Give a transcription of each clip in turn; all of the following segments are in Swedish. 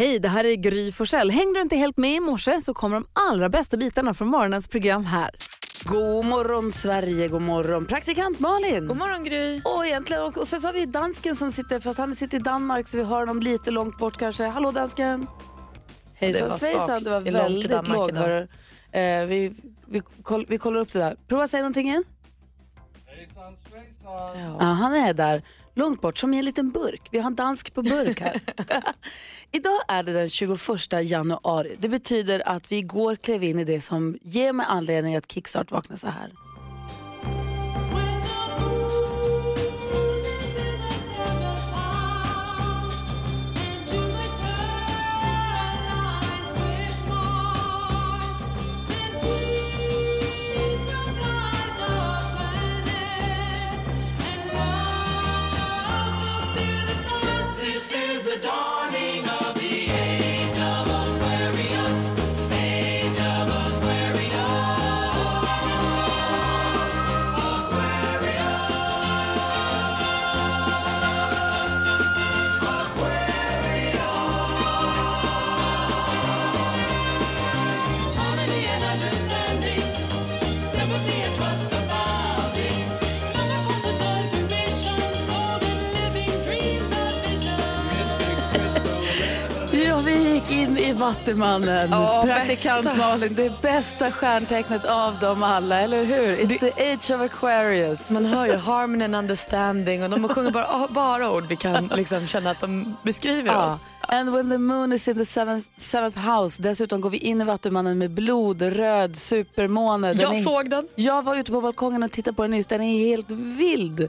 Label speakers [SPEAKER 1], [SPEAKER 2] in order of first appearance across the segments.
[SPEAKER 1] Hej, det här är Gry Forssell. Hängde du inte helt med i morse så kommer de allra bästa bitarna från morgonens program här. God morgon Sverige, god morgon praktikant Malin.
[SPEAKER 2] God morgon Gry.
[SPEAKER 1] Och, egentligen, och, och sen så har vi dansken som sitter, fast han sitter i Danmark så vi hör honom lite långt bort kanske. Hallå dansken. Hejsan
[SPEAKER 2] var
[SPEAKER 1] svejsan,
[SPEAKER 2] svagt.
[SPEAKER 1] det var
[SPEAKER 2] Det
[SPEAKER 1] väldigt lågt. Eh, vi, vi, koll, vi kollar upp det där. Prova säga någonting igen. Ja, han är där, långt bort, som i en liten burk. Vi har en dansk på burk här. Idag är det den 21 januari. Det betyder att vi igår klev in i det som ger mig anledning att kickstart vakna så här. I Vattumannen.
[SPEAKER 2] Ja,
[SPEAKER 1] Praktikant
[SPEAKER 2] bästa.
[SPEAKER 1] Malin, det bästa stjärntecknet av dem alla, eller hur? It's the age of Aquarius.
[SPEAKER 2] Man hör ju harmony and understanding och de sjunger bara, bara ord vi kan liksom känna att de beskriver
[SPEAKER 1] Ja.
[SPEAKER 2] oss.
[SPEAKER 1] And when the moon is in the seventh, seventh house. Dessutom går vi in i Vattumannen med blod, röd, supermåne. Den
[SPEAKER 2] Jag
[SPEAKER 1] är-
[SPEAKER 2] såg den.
[SPEAKER 1] Jag var ute på balkongen och tittade på den nyss. Den är helt vild.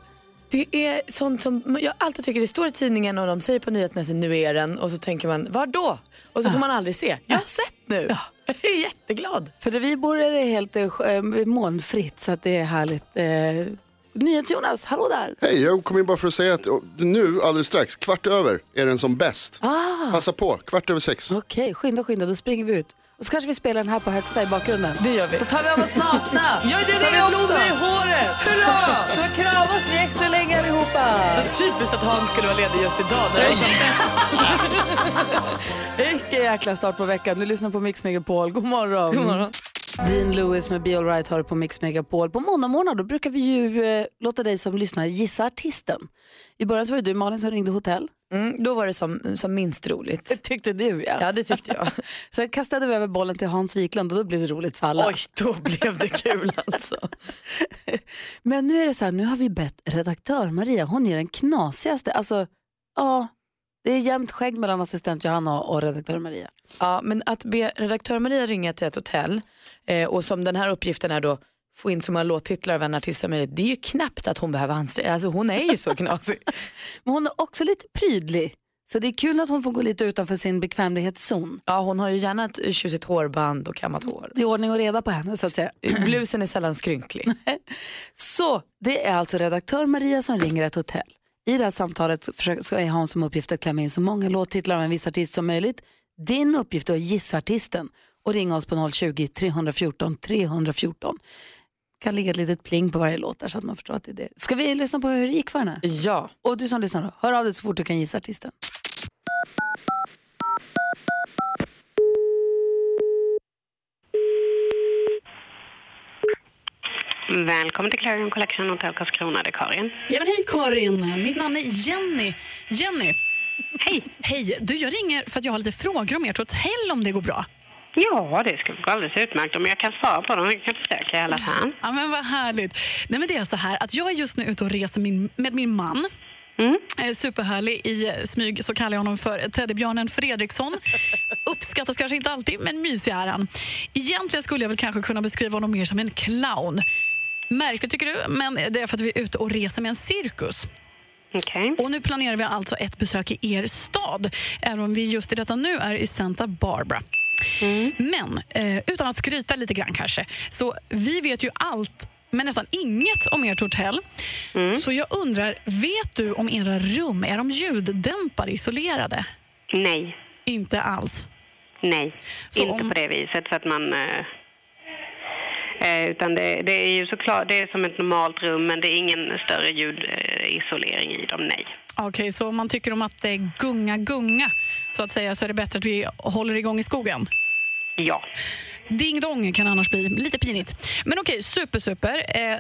[SPEAKER 2] Det är sånt som jag alltid tycker det står i tidningen och de säger på nyheterna så nu är den och så tänker man var då? Och så får man aldrig se. Jag har sett nu. Jag är jätteglad.
[SPEAKER 1] För där vi bor är det helt eh, molnfritt så att det är härligt. Eh, NyhetsJonas, hallå där.
[SPEAKER 3] Hej, jag kom in bara för att säga att nu alldeles strax, kvart över, är den som bäst.
[SPEAKER 1] Ah.
[SPEAKER 3] Passa på, kvart över sex.
[SPEAKER 1] Okej, skynda, skynda, då springer vi ut. Och så kanske vi spelar den här på högsta i bakgrunden.
[SPEAKER 2] Det gör vi.
[SPEAKER 1] Så tar vi av oss nakna.
[SPEAKER 2] Ja, det är
[SPEAKER 1] så
[SPEAKER 2] det
[SPEAKER 1] har vi
[SPEAKER 2] också.
[SPEAKER 1] i håret. Hurra! Så kramas vi extra länge allihopa.
[SPEAKER 2] Typiskt att Hans skulle vara ledig just idag när det var som bäst.
[SPEAKER 1] Vilken jäkla start på veckan. Du lyssnar på Mix Megapol. God morgon.
[SPEAKER 2] God morgon.
[SPEAKER 1] Dean Lewis med Be Alright har du på Mix Megapol. På måndag morgon då brukar vi ju eh, låta dig som lyssnar gissa artisten. I början så var det du Malin som ringde hotell.
[SPEAKER 2] Mm, då var det som, som minst roligt.
[SPEAKER 1] Tyckte du ja.
[SPEAKER 2] Ja, det tyckte jag.
[SPEAKER 1] Så kastade vi över bollen till Hans Wiklund och då blev det roligt för alla.
[SPEAKER 2] Oj, då blev det kul alltså.
[SPEAKER 1] Men nu är det så här, nu har vi bett redaktör Maria, hon är den knasigaste, alltså ja, det är jämnt skägg mellan assistent Johanna och redaktör Maria.
[SPEAKER 2] Ja, men att be redaktör Maria ringa till ett hotell eh, och som den här uppgiften är då få in så många låttitlar av en artist som möjligt. Det är ju knappt att hon behöver anstränga Alltså hon är ju så knasig.
[SPEAKER 1] Men hon är också lite prydlig, så det är kul att hon får gå lite utanför sin bekvämlighetszon.
[SPEAKER 2] Ja, hon har ju gärna ett tjusigt hårband och kammat hår.
[SPEAKER 1] Det är ordning och reda på henne så att säga.
[SPEAKER 2] Blusen är sällan skrynklig.
[SPEAKER 1] Så det är alltså redaktör Maria som ringer ett hotell. I det här samtalet ska jag ha som uppgift att klämma in så många låttitlar av en viss artist som möjligt. Din uppgift är att gissa artisten och ringa oss på 020-314 314. Kan ligga ett litet pling på varje låt där så att man förstår att det är det. Ska vi lyssna på hur det gick för henne?
[SPEAKER 2] Ja.
[SPEAKER 1] Och du som lyssnar då, hör av dig så fort du kan gissa artisten.
[SPEAKER 4] Välkommen till Clarion Collection Hotel Karlskrona, det är Karin.
[SPEAKER 5] Ja, men hej Karin, mitt namn är Jenny. Jenny,
[SPEAKER 4] Hej!
[SPEAKER 5] hej. Du, jag ringer för att jag har lite frågor om ert hotell om det går bra.
[SPEAKER 4] Ja, det ska gå alldeles utmärkt om jag kan svara på dem. Jag kan försöka i alla fall.
[SPEAKER 5] Ja, men vad härligt. Nej, men det är så här att jag är just nu ute och reser min, med min man.
[SPEAKER 4] Mm.
[SPEAKER 5] Eh, Superhärlig. I smyg så kallar jag honom för teddybjörnen Fredriksson. Uppskattas kanske inte alltid, men mysig är han. Egentligen skulle jag väl kanske kunna beskriva honom mer som en clown. Märkligt tycker du, men det är för att vi är ute och reser med en cirkus.
[SPEAKER 4] Okej.
[SPEAKER 5] Och nu planerar vi alltså ett besök i er stad, även om vi just i detta nu är i Santa Barbara. Men eh, utan att skryta lite grann kanske, så vi vet ju allt men nästan inget om ert hotell. Så jag undrar, vet du om era rum, är de ljuddämpade, isolerade?
[SPEAKER 4] Nej,
[SPEAKER 5] Inte alls.
[SPEAKER 4] nej.
[SPEAKER 5] Så
[SPEAKER 4] inte
[SPEAKER 5] om-
[SPEAKER 4] på det viset så att man... Eh, Eh, utan det, det är ju såklart det är som ett normalt rum men det är ingen större ljudisolering i dem, nej.
[SPEAKER 5] Okej, så om man tycker om att eh, gunga, gunga så att säga så är det bättre att vi håller igång i skogen?
[SPEAKER 4] Ja.
[SPEAKER 5] Ding dong kan annars bli lite pinigt. Men okej, super, super. Eh,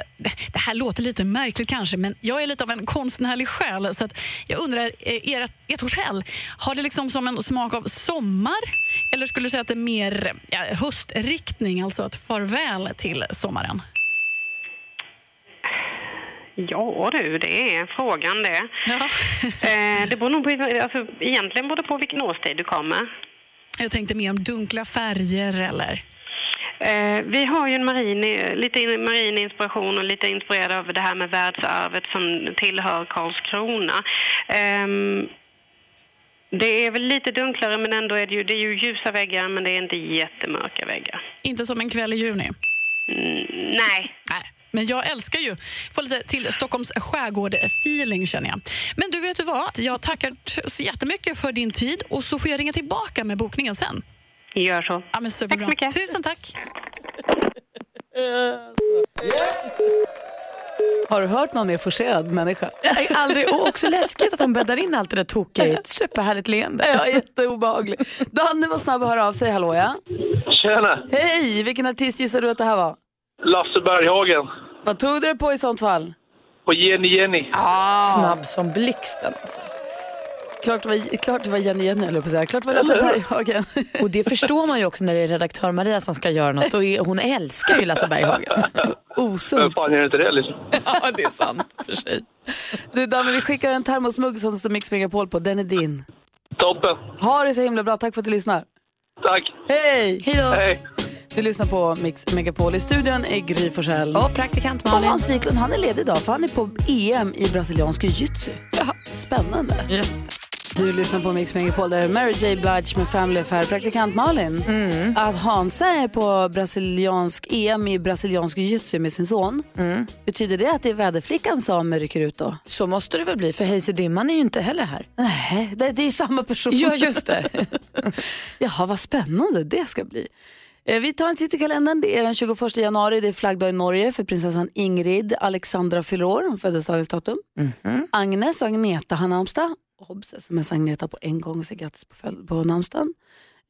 [SPEAKER 5] det här låter lite märkligt kanske, men jag är lite av en konstnärlig själ. Så jag undrar, eh, ert, ert hotell, har det liksom som en smak av sommar? Eller skulle du säga att det är mer ja, höstriktning, alltså ett farväl till sommaren?
[SPEAKER 4] Ja du, det är frågan det.
[SPEAKER 5] Ja.
[SPEAKER 4] Eh, det beror nog på, alltså, egentligen beror det på vilken årstid du kommer.
[SPEAKER 5] Jag tänkte mer om dunkla färger eller...
[SPEAKER 4] Eh, vi har ju en marin, lite in- marin inspiration och lite inspirerad av det här med världsarvet som tillhör Karlskrona. Ehm, det är väl lite dunklare men ändå är det ju, det är ju ljusa väggar men det är inte jättemörka väggar.
[SPEAKER 5] Inte som en kväll i juni.
[SPEAKER 4] Mm, nej,
[SPEAKER 5] Nej. Men jag älskar ju få lite till Stockholms skärgård-feeling känner jag. Men du, vet du vad? Jag tackar så jättemycket för din tid och så får jag ringa tillbaka med bokningen sen.
[SPEAKER 4] gör så.
[SPEAKER 5] Ja, men superbra.
[SPEAKER 4] Tack så mycket.
[SPEAKER 5] Tusen tack.
[SPEAKER 1] Har du hört någon mer forcerad människa?
[SPEAKER 2] Nej, Aldrig. Och också läskigt att de bäddar in allt det där tokiga i ett superhärligt leende.
[SPEAKER 1] Ja, jätteobehaglig. Danne var snabb att höra av sig. Hallå ja.
[SPEAKER 6] Tjena!
[SPEAKER 1] Hej, vilken artist gissar du att det här var?
[SPEAKER 6] Lasse Berghagen.
[SPEAKER 1] Vad tog du det på i sånt fall?
[SPEAKER 6] Och Jenny Jenny.
[SPEAKER 2] Snabb som blixten. Alltså.
[SPEAKER 1] Klart det var, klart det var Jenny Jenny, eller på säga. Klart det var Lasse Berghagen.
[SPEAKER 2] Och det förstår man ju också när det är redaktör Maria som ska göra något. Och hon älskar ju Lasse Berghagen.
[SPEAKER 6] Vem
[SPEAKER 1] Osunt.
[SPEAKER 6] fan gör inte det liksom?
[SPEAKER 2] Ja, det är sant för sig.
[SPEAKER 1] Du Danne, vi skickar en termosmugg som står Mix Megapol på. Den är din.
[SPEAKER 6] Toppen.
[SPEAKER 1] Ha det så himla bra. Tack för att du lyssnar.
[SPEAKER 6] Tack.
[SPEAKER 1] Hej!
[SPEAKER 2] Hej då.
[SPEAKER 6] Hej.
[SPEAKER 1] Du lyssnar på Mix Megapol. I studion är Gry Forssell.
[SPEAKER 2] Och praktikant
[SPEAKER 1] Och
[SPEAKER 2] Malin.
[SPEAKER 1] Hans Wiklund, han är ledig idag för han är på EM i brasiliansk jiu-jitsu. Spännande.
[SPEAKER 2] Ja.
[SPEAKER 1] Du lyssnar på Mix Megapol där är Mary J Blige med Family Affair. Praktikant Malin,
[SPEAKER 2] Mm.
[SPEAKER 1] att Hansa är på brasiliansk EM i brasiliansk jiu-jitsu med sin son.
[SPEAKER 2] Mm.
[SPEAKER 1] Betyder det att det är väderflickan som rycker ut då?
[SPEAKER 2] Så måste det väl bli, för Hayes Dimman är ju inte heller här.
[SPEAKER 1] Nej, det, det är samma person.
[SPEAKER 2] Ja, just det.
[SPEAKER 1] Jaha, vad spännande det ska bli. Eh, Vi tar en titt i kalendern. Det är den 21 januari, det är flaggdag i Norge för prinsessan Ingrid. Alexandra fyller år, hon föddes dagens datum. Agnes och Agneta har namnsdag. Obs, sms Agneta på en gång, så grattis på, på namnsdagen.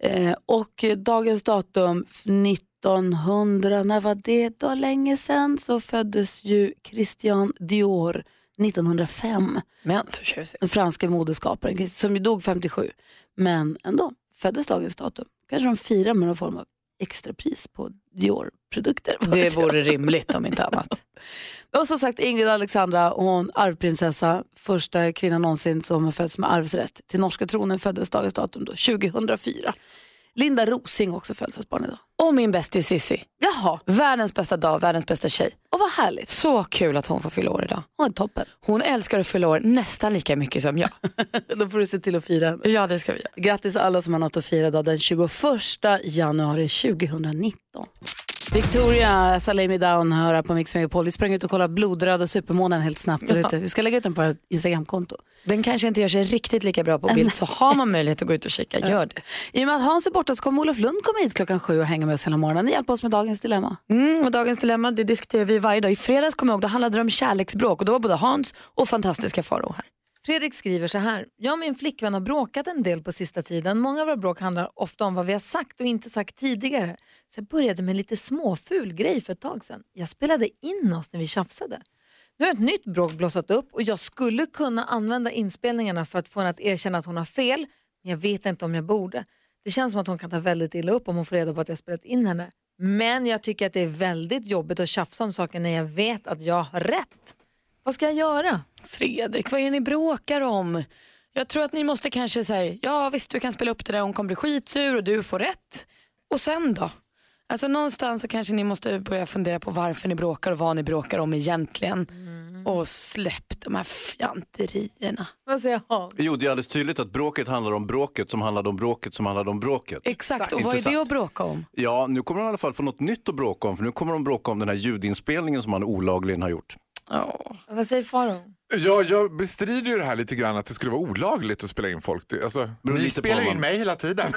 [SPEAKER 1] Eh, och dagens datum 1900, när var det då? Länge sedan så föddes ju Christian Dior 1905
[SPEAKER 2] Men så tjusigt.
[SPEAKER 1] den franska modeskaparen som ju dog 57. Men ändå, föddes dagens datum. Kanske de firar med någon form av extrapris på Dior-produkter.
[SPEAKER 2] Det vore rimligt om inte annat.
[SPEAKER 1] Och som sagt Ingrid Alexandra, hon arvprinsessa, första kvinnan någonsin som har fötts med arvsrätt till norska tronen föddes dagens datum då, 2004. Linda Rosing också födelsedagsbarn idag.
[SPEAKER 2] Och min bästis Sissi.
[SPEAKER 1] Jaha,
[SPEAKER 2] Världens bästa dag, världens bästa tjej.
[SPEAKER 1] och vad härligt.
[SPEAKER 2] Så kul att hon får fylla år idag.
[SPEAKER 1] Hon är toppen.
[SPEAKER 2] Hon älskar att fylla år nästan lika mycket som jag.
[SPEAKER 1] Då får du se till att fira henne.
[SPEAKER 2] Ja, det ska vi göra.
[SPEAKER 1] Grattis alla som har något att fira idag den 21 januari 2019. Victoria, Saleh Me Down hör här på Mix Megapol. Vi sprang ut och kollade blodröda supermånen helt snabbt där ute. Vi ska lägga ut den på vårt Instagramkonto.
[SPEAKER 2] Den kanske inte gör sig riktigt lika bra på bild, så har man möjlighet att gå ut och kika, gör det.
[SPEAKER 1] I och med att Hans är borta så kommer Olof Lund komma hit klockan sju och hänga med oss hela morgonen. Hjälp oss med dagens dilemma.
[SPEAKER 2] Mm, och dagens dilemma det diskuterar vi varje dag. I fredags kommer jag ihåg, då handlade det om kärleksbråk och då var både Hans och fantastiska Faro här.
[SPEAKER 1] Fredrik skriver så här. Jag och min flickvän har bråkat en del på sista tiden. Många av våra bråk handlar ofta om vad vi har sagt och inte sagt tidigare. Så jag började med en lite småful grej för ett tag sedan. Jag spelade in oss när vi tjafsade. Nu har ett nytt bråk blossat upp och jag skulle kunna använda inspelningarna för att få henne att erkänna att hon har fel. Men jag vet inte om jag borde. Det känns som att hon kan ta väldigt illa upp om hon får reda på att jag spelat in henne. Men jag tycker att det är väldigt jobbigt att tjafsa om saker när jag vet att jag har rätt. Vad ska jag göra?
[SPEAKER 2] Fredrik, vad är det ni bråkar om? Jag tror att ni måste kanske säga, ja visst du kan spela upp det där, hon kommer bli skitsur och du får rätt. Och sen då? Alltså någonstans så kanske ni måste börja fundera på varför ni bråkar och vad ni bråkar om egentligen. Och släpp de här fjanterierna.
[SPEAKER 1] Vad säger Hans?
[SPEAKER 7] Jo, det är alldeles tydligt att bråket handlar om bråket som handlade om bråket som handlade om bråket.
[SPEAKER 2] Exakt, och vad är det
[SPEAKER 7] Intressant.
[SPEAKER 2] att bråka om?
[SPEAKER 7] Ja, nu kommer de i alla fall få något nytt att bråka om, för nu kommer de bråka om den här ljudinspelningen som han olagligen har gjort.
[SPEAKER 1] Vad säger Faro?
[SPEAKER 8] Ja, jag bestrider ju det här lite grann att det skulle vara olagligt att spela in folk. Det- Alltså, ni spelar ju in mig hela tiden.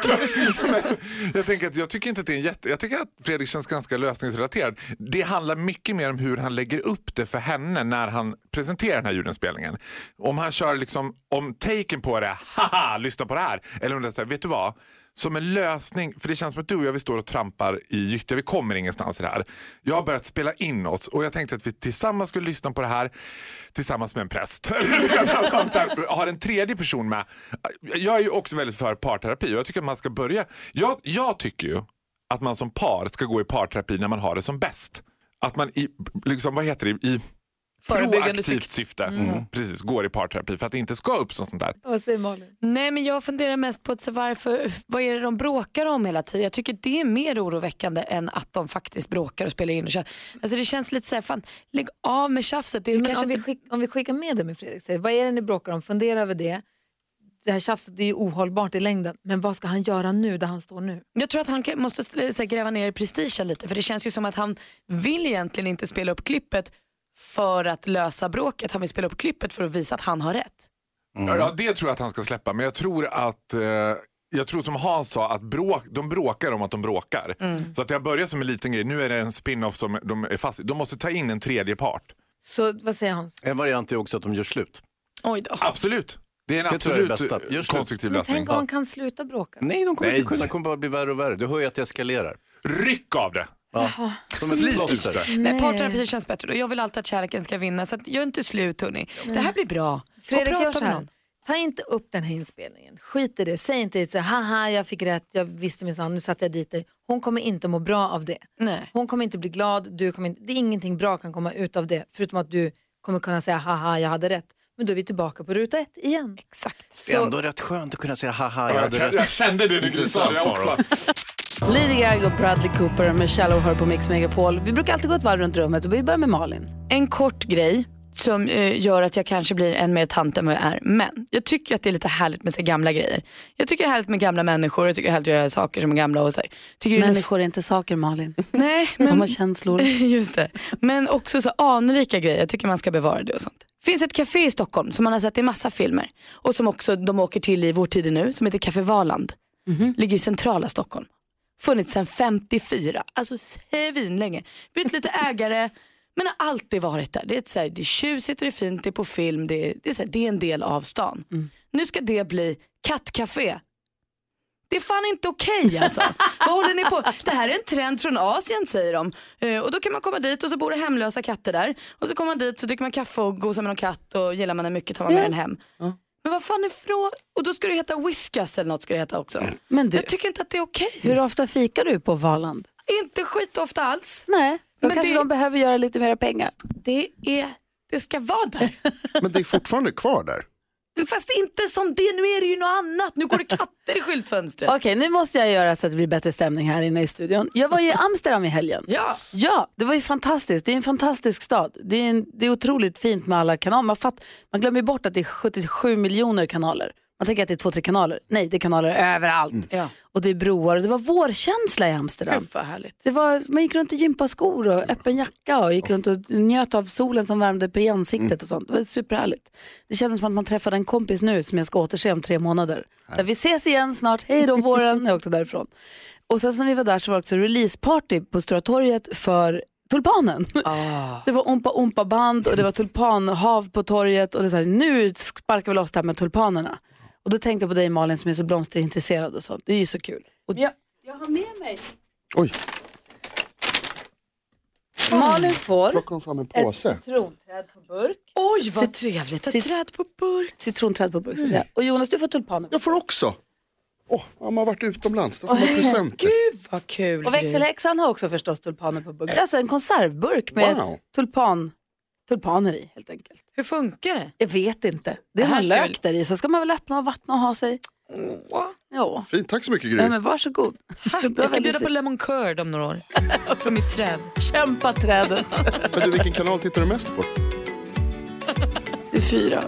[SPEAKER 8] Men jag, tänker att jag tycker inte att det är en jätte... Jag tycker att Fredrik känns ganska lösningsrelaterad. Det handlar mycket mer om hur han lägger upp det för henne när han presenterar den här ljudinspelningen. Om han kör liksom, om taken på det, haha, lyssna på det här. Eller om det är så här, vet du vad? Som en lösning, för det känns som att du och jag vi står och trampar i gyttja, vi kommer ingenstans i det här. Jag har börjat spela in oss och jag tänkte att vi tillsammans skulle lyssna på det här tillsammans med en präst. Har en tredje person med. Jag är ju också väldigt för parterapi och jag tycker att man ska börja. Jag, jag tycker ju att man som par ska gå i parterapi när man har det som bäst. Att man i, liksom, vad heter det, i proaktivt syfte mm. precis, går i parterapi för att det inte ska uppstå sånt där.
[SPEAKER 1] Vad säger Malin?
[SPEAKER 2] Nej men jag funderar mest på att, varför, vad är det de bråkar om hela tiden. Jag tycker det är mer oroväckande än att de faktiskt bråkar och spelar in och. Alltså det känns lite så här, fan lägg av med tjafset. Det är
[SPEAKER 1] Men
[SPEAKER 2] kanske
[SPEAKER 1] om, vi
[SPEAKER 2] inte...
[SPEAKER 1] skick, om vi skickar med det med Fredrik, säger, vad är det ni bråkar om? Fundera över det. Det här tjafset det är ju ohållbart i längden, men vad ska han göra nu där han står nu?
[SPEAKER 2] Jag tror att han måste här, gräva ner i prestigen lite för det känns ju som att han vill egentligen inte spela upp klippet för att lösa bråket. Han vill spela upp klippet för att visa att han har rätt.
[SPEAKER 8] Ja, det tror jag att han ska släppa men jag tror att eh, jag tror som Hans sa att bråk, de bråkar om att de bråkar. Så att det har börjat som en liten grej, nu är det en spin-off som de är fast i. De måste ta in en tredje part.
[SPEAKER 1] Så vad säger Hans?
[SPEAKER 7] En variant är också att de gör slut.
[SPEAKER 2] Oj då.
[SPEAKER 8] Absolut. Det är en
[SPEAKER 7] Det tror jag är
[SPEAKER 8] absolut
[SPEAKER 7] bästa. Just
[SPEAKER 8] konstruktiv
[SPEAKER 1] Men
[SPEAKER 8] lösning.
[SPEAKER 1] tänk om han kan sluta bråka?
[SPEAKER 7] Nej, de kommer
[SPEAKER 8] Nej.
[SPEAKER 7] inte kunna. Det kommer bara bli värre och värre. Du hör ju att det eskalerar.
[SPEAKER 8] Ryck av det!
[SPEAKER 7] Ja. Som ett plåster.
[SPEAKER 2] Nej, parterapi känns bättre och jag vill alltid att kärleken ska vinna så att gör inte slut hörni. Det här blir bra.
[SPEAKER 1] Fredrik gör så här. Ta inte upp den här inspelningen. Skit i det. Säg inte så här, haha jag fick rätt, jag visste minsann, nu satte jag dit dig. Hon kommer inte må bra av det.
[SPEAKER 2] Nej.
[SPEAKER 1] Hon kommer inte bli glad, du kommer inte, det är ingenting bra kan komma ut av det. Förutom att du kommer kunna säga haha jag hade rätt. Men då är vi tillbaka på ruta ett igen.
[SPEAKER 2] Exakt.
[SPEAKER 7] Det är ändå rätt skönt att kunna säga haha, jag
[SPEAKER 8] Jag,
[SPEAKER 7] hade
[SPEAKER 8] jag,
[SPEAKER 7] rätt.
[SPEAKER 8] kände det när du sa det också.
[SPEAKER 1] Lady Gaga och Bradley Cooper med Shallow hör på Mix Megapol. Vi brukar alltid gå ett varv runt rummet och vi börjar med Malin.
[SPEAKER 2] En kort grej som eh, gör att jag kanske blir en mer tant än vad jag är. Men jag tycker att det är lite härligt med så gamla grejer. Jag tycker det är härligt med gamla människor, jag tycker det är härligt att göra saker som är gamla. Och så. Tycker
[SPEAKER 1] Människor är inte saker Malin.
[SPEAKER 2] Nej,
[SPEAKER 1] De
[SPEAKER 2] men
[SPEAKER 1] har känslor.
[SPEAKER 2] Just det. Men också så anrika grejer, jag tycker man ska bevara det och sånt. Det finns ett café i Stockholm som man har sett i massa filmer och som också de åker till i vår tid nu som heter Café Valand. Ligger i centrala Stockholm. Funnits sedan 54, alltså svinlänge. Bytt lite ägare men har alltid varit där. Det är, så här, det är tjusigt och det är fint, det är på film, det är, det är, så här, det är en del av stan. Nu ska det bli kattcafé. Det är fan inte okej alltså. Vad håller ni på? Det här är en trend från Asien säger de. Eh, och då kan man komma dit och så bor det hemlösa katter där. Och så kommer man dit så dricker man kaffe och gosar med någon katt och gillar man den mycket tar man med den hem. Men vad fan är frå... Och då ska det heta whiskas eller något ska det heta också.
[SPEAKER 1] Men du,
[SPEAKER 2] Jag tycker inte att det är okej.
[SPEAKER 1] hur ofta fikar du på Valand?
[SPEAKER 2] Inte skitofta alls.
[SPEAKER 1] Nej, då
[SPEAKER 2] Men
[SPEAKER 1] kanske
[SPEAKER 2] det-
[SPEAKER 1] de behöver göra lite mer pengar.
[SPEAKER 2] Det, är, det ska vara där.
[SPEAKER 3] Men det är fortfarande kvar där.
[SPEAKER 2] Fast inte som det, nu är det ju något annat. Nu går det katter i skyltfönstret.
[SPEAKER 1] Okej, nu måste jag göra så att det blir bättre stämning här inne i studion. Jag var ju i Amsterdam i helgen.
[SPEAKER 2] Ja.
[SPEAKER 1] Ja, det var ju fantastiskt. Det är en fantastisk stad. Det är, en, det är otroligt fint med alla kanaler. Man, fatt, man glömmer ju bort att det är 77 miljoner kanaler. Man tänker att det är två, tre kanaler. Nej, det är kanaler överallt.
[SPEAKER 2] Ja.
[SPEAKER 1] Och det är broar och det var vårkänsla i Amsterdam.
[SPEAKER 2] Gud vad härligt.
[SPEAKER 1] Det var, man gick runt i gympaskor och öppen jacka och gick runt och njöt av solen som värmde på i ansiktet och sånt. Det var superhärligt. Det kändes som att man träffade en kompis nu som jag ska återse om tre månader. Så vi ses igen snart, hej då våren, jag åkte därifrån. Och sen när vi var där så var det också releaseparty på Stora torget för Tulpanen. Det var Ompa Ompa band och det var tulpanhav på torget och det är så här, nu sparkar vi loss det här med tulpanerna. Och då tänkte jag på dig Malin som är så blomsterintresserad och sånt. Det är ju så kul. Och jag, jag har med mig
[SPEAKER 3] Oj,
[SPEAKER 1] Malin får
[SPEAKER 3] plockar hon fram en
[SPEAKER 1] ett
[SPEAKER 3] påse.
[SPEAKER 1] citronträd på burk.
[SPEAKER 2] Oj vad trevligt. Ett
[SPEAKER 1] Cit-
[SPEAKER 2] träd på burk.
[SPEAKER 1] Citronträd på burk. säga. Och Jonas du får tulpaner.
[SPEAKER 3] Jag får också. Åh, man har varit utomlands, då får man presenter.
[SPEAKER 2] Gud vad kul.
[SPEAKER 1] Och växelhäxan har också förstås tulpaner på burk. Det är alltså en konservburk med
[SPEAKER 3] Wow.
[SPEAKER 1] tulpan, tulpaner i helt enkelt.
[SPEAKER 2] Hur funkar det?
[SPEAKER 1] Jag vet inte. Det är någon lök där i så ska man väl öppna och vattna och ha sig. Ja,
[SPEAKER 3] Fint, tack så mycket
[SPEAKER 1] ja
[SPEAKER 3] Gry.
[SPEAKER 1] men varsågod.
[SPEAKER 2] Tack. Jag ska bjuda på lemon curd om några år. Från mitt träd.
[SPEAKER 1] Kämpa trädet.
[SPEAKER 3] Men du, vilken kanal tittar du mest på?
[SPEAKER 1] Det är fyra.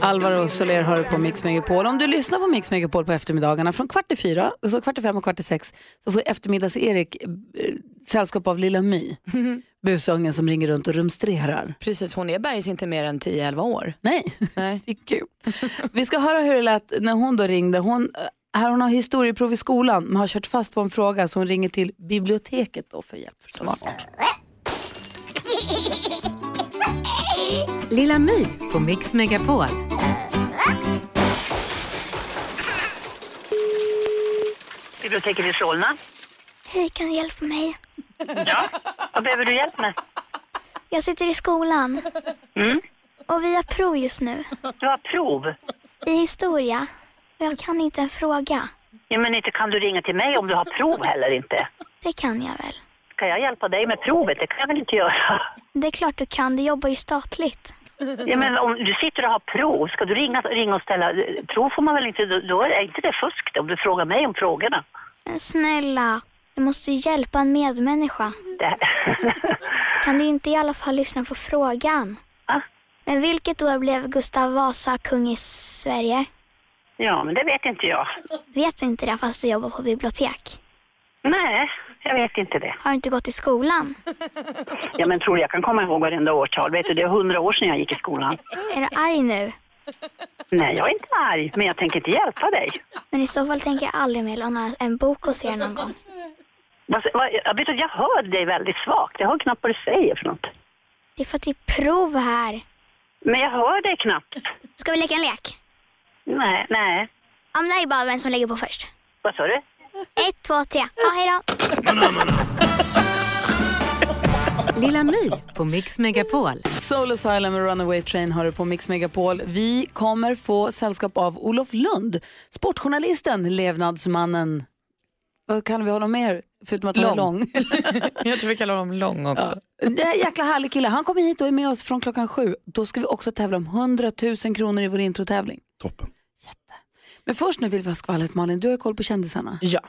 [SPEAKER 1] Alvaro Soler har du på Mix Megapol. Om du lyssnar på Mix Megapol på eftermiddagarna från kvart i fyra, så kvart i fem och kvart i sex så får eftermiddags-Erik eh, sällskap av Lilla My, busungen som ringer runt och rumstrerar.
[SPEAKER 2] Precis, hon är bergs inte mer än 10-11 år.
[SPEAKER 1] Nej,
[SPEAKER 2] Nej.
[SPEAKER 1] det är kul. Vi ska höra hur det lät när hon då ringde. Hon, eh, här hon har historieprov i skolan men har kört fast på en fråga så hon ringer till biblioteket då för hjälp. Förstås.
[SPEAKER 9] Lilla My på Mix Megapol.
[SPEAKER 10] Biblioteket i Solna.
[SPEAKER 11] Hej, kan du hjälpa mig?
[SPEAKER 10] Ja, vad behöver du hjälp med?
[SPEAKER 11] Jag sitter i skolan
[SPEAKER 10] Mm.
[SPEAKER 11] och vi har prov just nu.
[SPEAKER 10] Du har prov.
[SPEAKER 11] I historia. Jag kan inte en fråga.
[SPEAKER 10] Ja, men inte kan du ringa till mig om du har prov heller inte.
[SPEAKER 11] Det kan jag väl?
[SPEAKER 10] Kan jag hjälpa dig med provet? Det kan jag väl inte göra?
[SPEAKER 11] Det är klart du kan, du jobbar ju statligt.
[SPEAKER 10] Ja, men om du sitter och har prov, ska du ringa, ringa och ställa... Prov får man väl inte... Då är inte det fusk om du frågar mig om frågorna.
[SPEAKER 11] Men snälla, du måste ju hjälpa en medmänniska.
[SPEAKER 10] Det,
[SPEAKER 11] Kan du inte i alla fall lyssna på frågan?
[SPEAKER 10] Ah.
[SPEAKER 11] Men vilket år blev Gustav Vasa kung i Sverige?
[SPEAKER 10] ja, men det vet inte jag.
[SPEAKER 11] Vet du inte det fast du jobbar på bibliotek?
[SPEAKER 10] Nej, jag vet inte det.
[SPEAKER 11] Har du inte gått i skolan?
[SPEAKER 10] Ja, men tror du jag kan komma ihåg varenda årtal? Vet du, det är hundra år sedan jag gick i skolan.
[SPEAKER 11] Är du arg nu?
[SPEAKER 10] Nej, jag är inte arg, men jag tänker inte hjälpa dig.
[SPEAKER 11] Men i så fall tänker jag aldrig mer låna en bok hos er någon gång.
[SPEAKER 10] Jag, vet, att jag hör dig väldigt svagt. Jag hör knappt vad du säger för något.
[SPEAKER 11] Det är för att det är prov här.
[SPEAKER 10] Men jag hör dig knappt.
[SPEAKER 11] Ska vi leka en lek?
[SPEAKER 10] Nej, nej.
[SPEAKER 11] Om det här är bara vem som lägger på först.
[SPEAKER 10] Vad sa du?
[SPEAKER 11] Ett, två, tre. Ja, hej då.
[SPEAKER 9] Lilla My på Mix Megapol.
[SPEAKER 1] Soul Asylum och Runaway Train har du på Mix Megapol. Vi kommer få sällskap av Olof Lund, sportjournalisten, levnadsmannen. Vad kallar vi honom mer? Förutom att han är
[SPEAKER 2] Lång. Jag tror vi kallar honom lång också.
[SPEAKER 1] Det är en jäkla härlig kille. Han kommer hit och är med oss från klockan sju. Då ska vi också tävla om 100 000 kronor i vår introtävling.
[SPEAKER 3] Toppen.
[SPEAKER 1] Men först nu vill vi ha skvallret Malin. Du har koll på kändisarna.
[SPEAKER 2] Ja.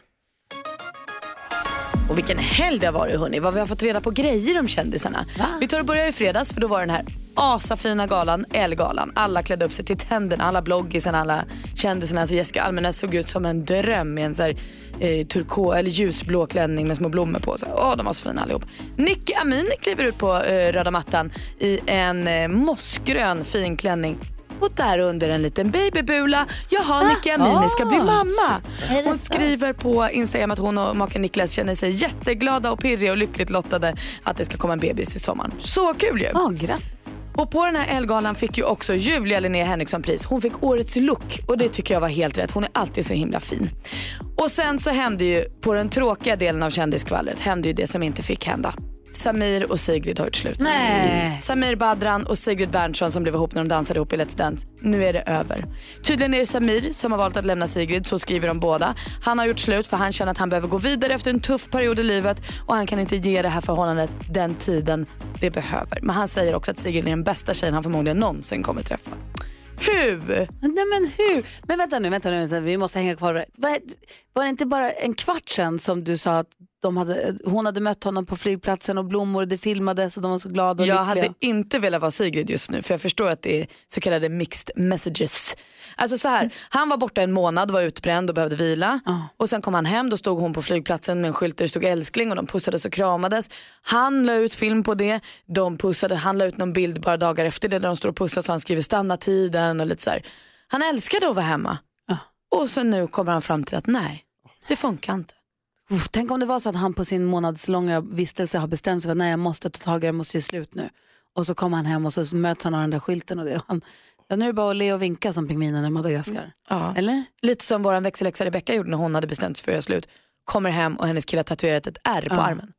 [SPEAKER 2] Och vilken helg det har varit hörni, vad vi har fått reda på grejer om kändisarna. Vi tar och börjar i fredags för då var den här asafina galan, Ellegalan. Alla klädde upp sig till tänderna, alla bloggisarna, alla kändisarna. Alltså Jessica Almenäs såg ut som en dröm i en så här, eh, turko eller ljusblå klänning med små blommor på. Åh, de var så fina allihop. Nicky Amini kliver ut på eh, röda mattan i en eh, mossgrön fin klänning. Och där under en liten babybula. Jaha, Nicky Amini ska bli mamma.
[SPEAKER 11] Är det
[SPEAKER 2] Hon skriver på Instagram att hon och maken Niklas känner sig jätteglada och pirriga och lyckligt lottade att det ska komma en bebis i sommaren. Så kul ju!
[SPEAKER 1] Grattis.
[SPEAKER 2] Och på den här Elgalan fick ju också Julia Linnea Henriksson pris. Hon fick årets look och det tycker jag var helt rätt. Hon är alltid så himla fin. Och sen så hände ju, på den tråkiga delen av kändiskvallret, hände ju det som inte fick hända. Samir och Sigrid har gjort slut.
[SPEAKER 1] Nej.
[SPEAKER 2] Samir Badran och Sigrid Berntsson som blev ihop när de dansade ihop i Let's Dance. Nu är det över. Tydligen är det Samir som har valt att lämna Sigrid, så skriver de båda. Han har gjort slut för han känner att han behöver gå vidare efter en tuff period i livet och han kan inte ge det här förhållandet den tiden det behöver. Men han säger också att Sigrid är den bästa tjejen han förmodligen någonsin kommer träffa. Hur?
[SPEAKER 1] Nej men hur? Men vänta nu, vänta nu, vänta. vi måste hänga kvar. Var, det inte bara en kvart sedan som du sa att de hade, hon hade mött honom på flygplatsen och blommor det filmades och de var så glada och
[SPEAKER 2] Jag
[SPEAKER 1] lyckliga?
[SPEAKER 2] hade inte velat vara Sigrid just nu för jag förstår att det är så kallade mixed messages. Alltså så här, han var borta en månad, var utbränd och behövde vila. Och sen kom han hem, då stod hon på flygplatsen med en skylt där det stod älskling och de pussades och kramades. Han la ut film på det, de pussade, han la ut någon bild bara dagar efter det där de står och pussas och han skriver stanna tiden och lite så här. Han älskade att vara hemma. Och så nu kommer han fram till att nej, det funkar inte.
[SPEAKER 1] Uff, tänk om det var så att han på sin månadslånga vistelse har bestämt sig för att nej jag måste ta tag i det, jag måste göra slut nu. Och så kommer han hem och så möts han av den där skylten och det. Och Han, ja, nu är det bara att le och vinka som pingvinerna i Madagaskar.
[SPEAKER 2] Ja.
[SPEAKER 1] Eller?
[SPEAKER 2] Lite som vår växelläxa Rebecca gjorde när hon hade bestämt sig för att göra slut. Kommer hem och hennes kille har tatuerat ett R på
[SPEAKER 1] Ja.
[SPEAKER 2] armen.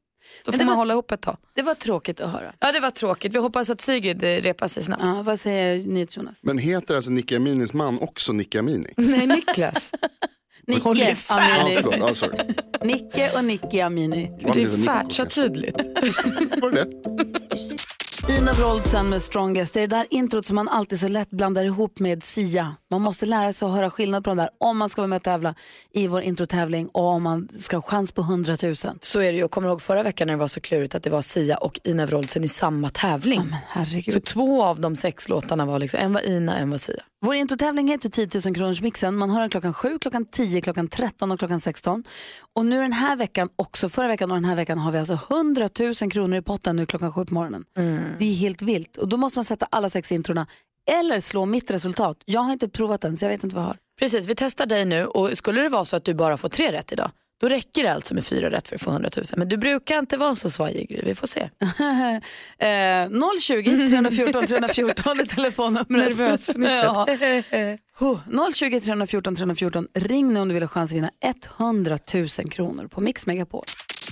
[SPEAKER 2] Då
[SPEAKER 1] Men
[SPEAKER 2] får man
[SPEAKER 1] var-
[SPEAKER 2] hålla ihop ett tag.
[SPEAKER 1] Det var tråkigt att höra.
[SPEAKER 2] Ja det var tråkigt. Vi hoppas att Sigrid eh, repar sig snabbt.
[SPEAKER 1] Ja, vad säger NyhetsJonas?
[SPEAKER 3] Men heter alltså Nicky Aminis man också Nicky Amini?
[SPEAKER 2] Nej Niklas.
[SPEAKER 1] Nicke.
[SPEAKER 3] Ja,
[SPEAKER 1] Amini.
[SPEAKER 3] förlåt. Ja, sorry.
[SPEAKER 1] Nicke och Nicky Amini.
[SPEAKER 2] Färt så tydligt.
[SPEAKER 3] Var det?
[SPEAKER 1] Ina Wroldsen med Strongest. Det är det där introt som man alltid så lätt blandar ihop med Sia. Man måste lära sig att höra skillnad på de där om man ska vara med och tävla i vår introtävling och om man ska ha chans på 100 000.
[SPEAKER 2] Så är det ju. Jag kommer ihåg förra veckan när det var så klurigt att det var Sia och Ina Wroldsen i samma tävling.
[SPEAKER 1] Men herregud.
[SPEAKER 2] Så två av de sex låtarna var liksom, en var Ina, en var Sia.
[SPEAKER 1] Vår introtävling heter 10 000 kronors mixen. Man har den klockan 7, klockan 10, klockan 13 och klockan 16. Och nu den här veckan, också förra veckan och den här veckan har vi alltså 100 000 kronor i potten nu klockan 7 på morgonen. Det är helt vilt. Och då måste man sätta alla sex introna eller slå mitt resultat. Jag har inte provat den så jag vet inte vad jag har.
[SPEAKER 2] Precis, vi testar dig nu och skulle det vara så att du bara får tre rätt idag, då räcker det alltså med fyra rätt för att få 100 000. Men du brukar inte vara så svajig Gry, vi får se.
[SPEAKER 1] eh, 020 314 314 är telefonnumret.
[SPEAKER 2] Nervös fnisset.
[SPEAKER 1] ja. Huh, 020 314 314. Ring nu om du vill ha chans att vinna 100 000 kronor på Mix Megapol.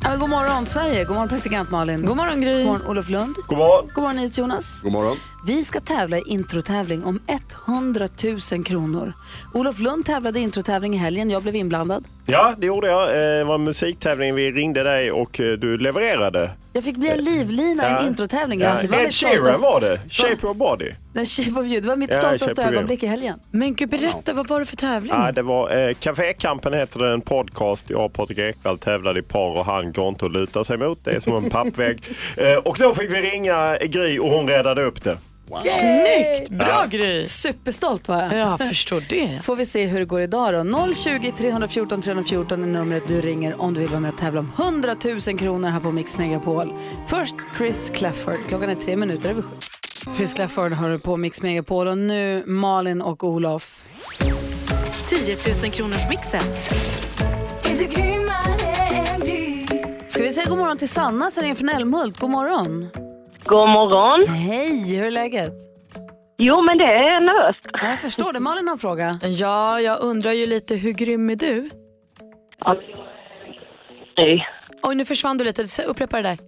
[SPEAKER 1] Ja, god morgon Sverige, god morgon praktikant Malin.
[SPEAKER 2] God morgon Gry.
[SPEAKER 1] God morgon Olof Lund.
[SPEAKER 3] God morgon.
[SPEAKER 1] God morgon Jonas.
[SPEAKER 3] God morgon.
[SPEAKER 1] Vi ska tävla i introtävling om 100 000 kronor. Olof Lund tävlade i introtävling i helgen, jag blev inblandad.
[SPEAKER 12] Ja, det gjorde jag. Eh, Det var en musiktävling. Vi ringde dig och eh, du levererade.
[SPEAKER 1] Jag fick bli en livlina i en introtävling.
[SPEAKER 12] Ja.
[SPEAKER 1] Alltså,
[SPEAKER 12] Ed Sheeran var det. Shape of body.
[SPEAKER 1] Den Shape of you. Det var mitt
[SPEAKER 12] Ja,
[SPEAKER 1] stoltaste ögonblick i helgen.
[SPEAKER 2] Men gud, berätta, vad var det för tävling?
[SPEAKER 12] Ja, det var eh, Cafékampen heter det, en podcast. Jag och Patrik Ekwall tävlade i par och han går inte att luta sig mot. Det är som en pappvägg. Eh, och då fick vi ringa Gry och hon räddade upp det.
[SPEAKER 2] Snyggt! Bra
[SPEAKER 12] Ja.
[SPEAKER 2] Gry!
[SPEAKER 1] Superstolt var jag.
[SPEAKER 2] Ja, förstår det.
[SPEAKER 1] Får vi se hur det går idag då. 020 314 314 är numret du ringer om du vill vara med och tävla om 100 000 kronor här på Mix Megapol. Först Chris Clafford. Klockan är tre minuter över sju. Chris Clafford har du på Mix Megapol och nu Malin och Olof.
[SPEAKER 9] 10 000 kronors mixen.
[SPEAKER 1] Ska vi säga god morgon till Sanna som ringer från Älmhult. God morgon.
[SPEAKER 13] God morgon.
[SPEAKER 1] Hej, hur är läget?
[SPEAKER 13] Jo, men det är nervöst.
[SPEAKER 1] Ja, jag förstår det. Malin har en fråga.
[SPEAKER 2] Ja, jag undrar ju lite, hur grym är du?
[SPEAKER 13] Nej.
[SPEAKER 2] Oj, nu försvann du lite. Upprepa det där.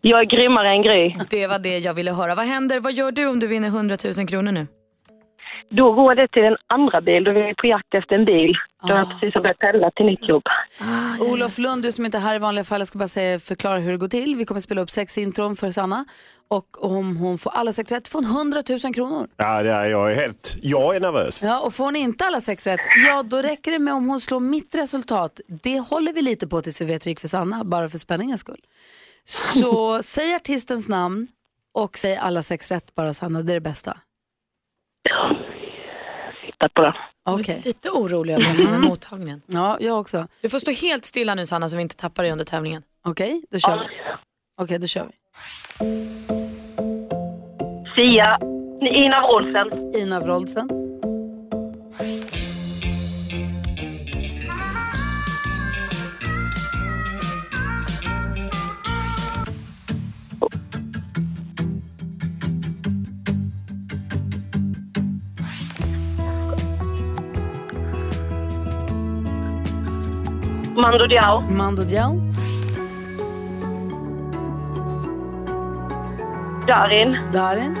[SPEAKER 13] Jag är grymmare än Gry.
[SPEAKER 2] Det var det jag ville höra. Vad händer? Vad gör du om du vinner 100 000 kronor nu?
[SPEAKER 13] Då går det till en andra bil. Då är vi på jakt efter en bil. Då har jag precis börjat pendla till mitt jobb.
[SPEAKER 1] Olof Lund, du som inte är här i vanliga fall, jag ska bara säga, förklara hur det går till. Vi kommer spela upp sex intron för Sanna och om hon får alla sex rätt får hon 100 000 kronor.
[SPEAKER 12] Ja, det är, jag är helt... Jag är nervös.
[SPEAKER 1] Ja, och får hon inte alla sex rätt, ja då räcker det med om hon slår mitt resultat. Det håller vi lite på tills vi vet hur det gick för Sanna, bara för spänningens skull. Så säg artistens namn och säg alla sex rätt bara Sanna, det är det bästa.
[SPEAKER 13] Tack på det.
[SPEAKER 1] Okej.
[SPEAKER 2] Lite orolig över den här mottagningen.
[SPEAKER 1] Ja, jag också.
[SPEAKER 2] Du får stå helt stilla nu Sanna så vi inte tappar dig under tävlingen.
[SPEAKER 1] Okej, då kör vi. Okej, då kör vi.
[SPEAKER 13] Sia. Ina Wroldsen.
[SPEAKER 1] Ina Wroldsen.
[SPEAKER 13] Mando Diao.
[SPEAKER 1] Mando Diao.
[SPEAKER 13] Darin.
[SPEAKER 1] Darin.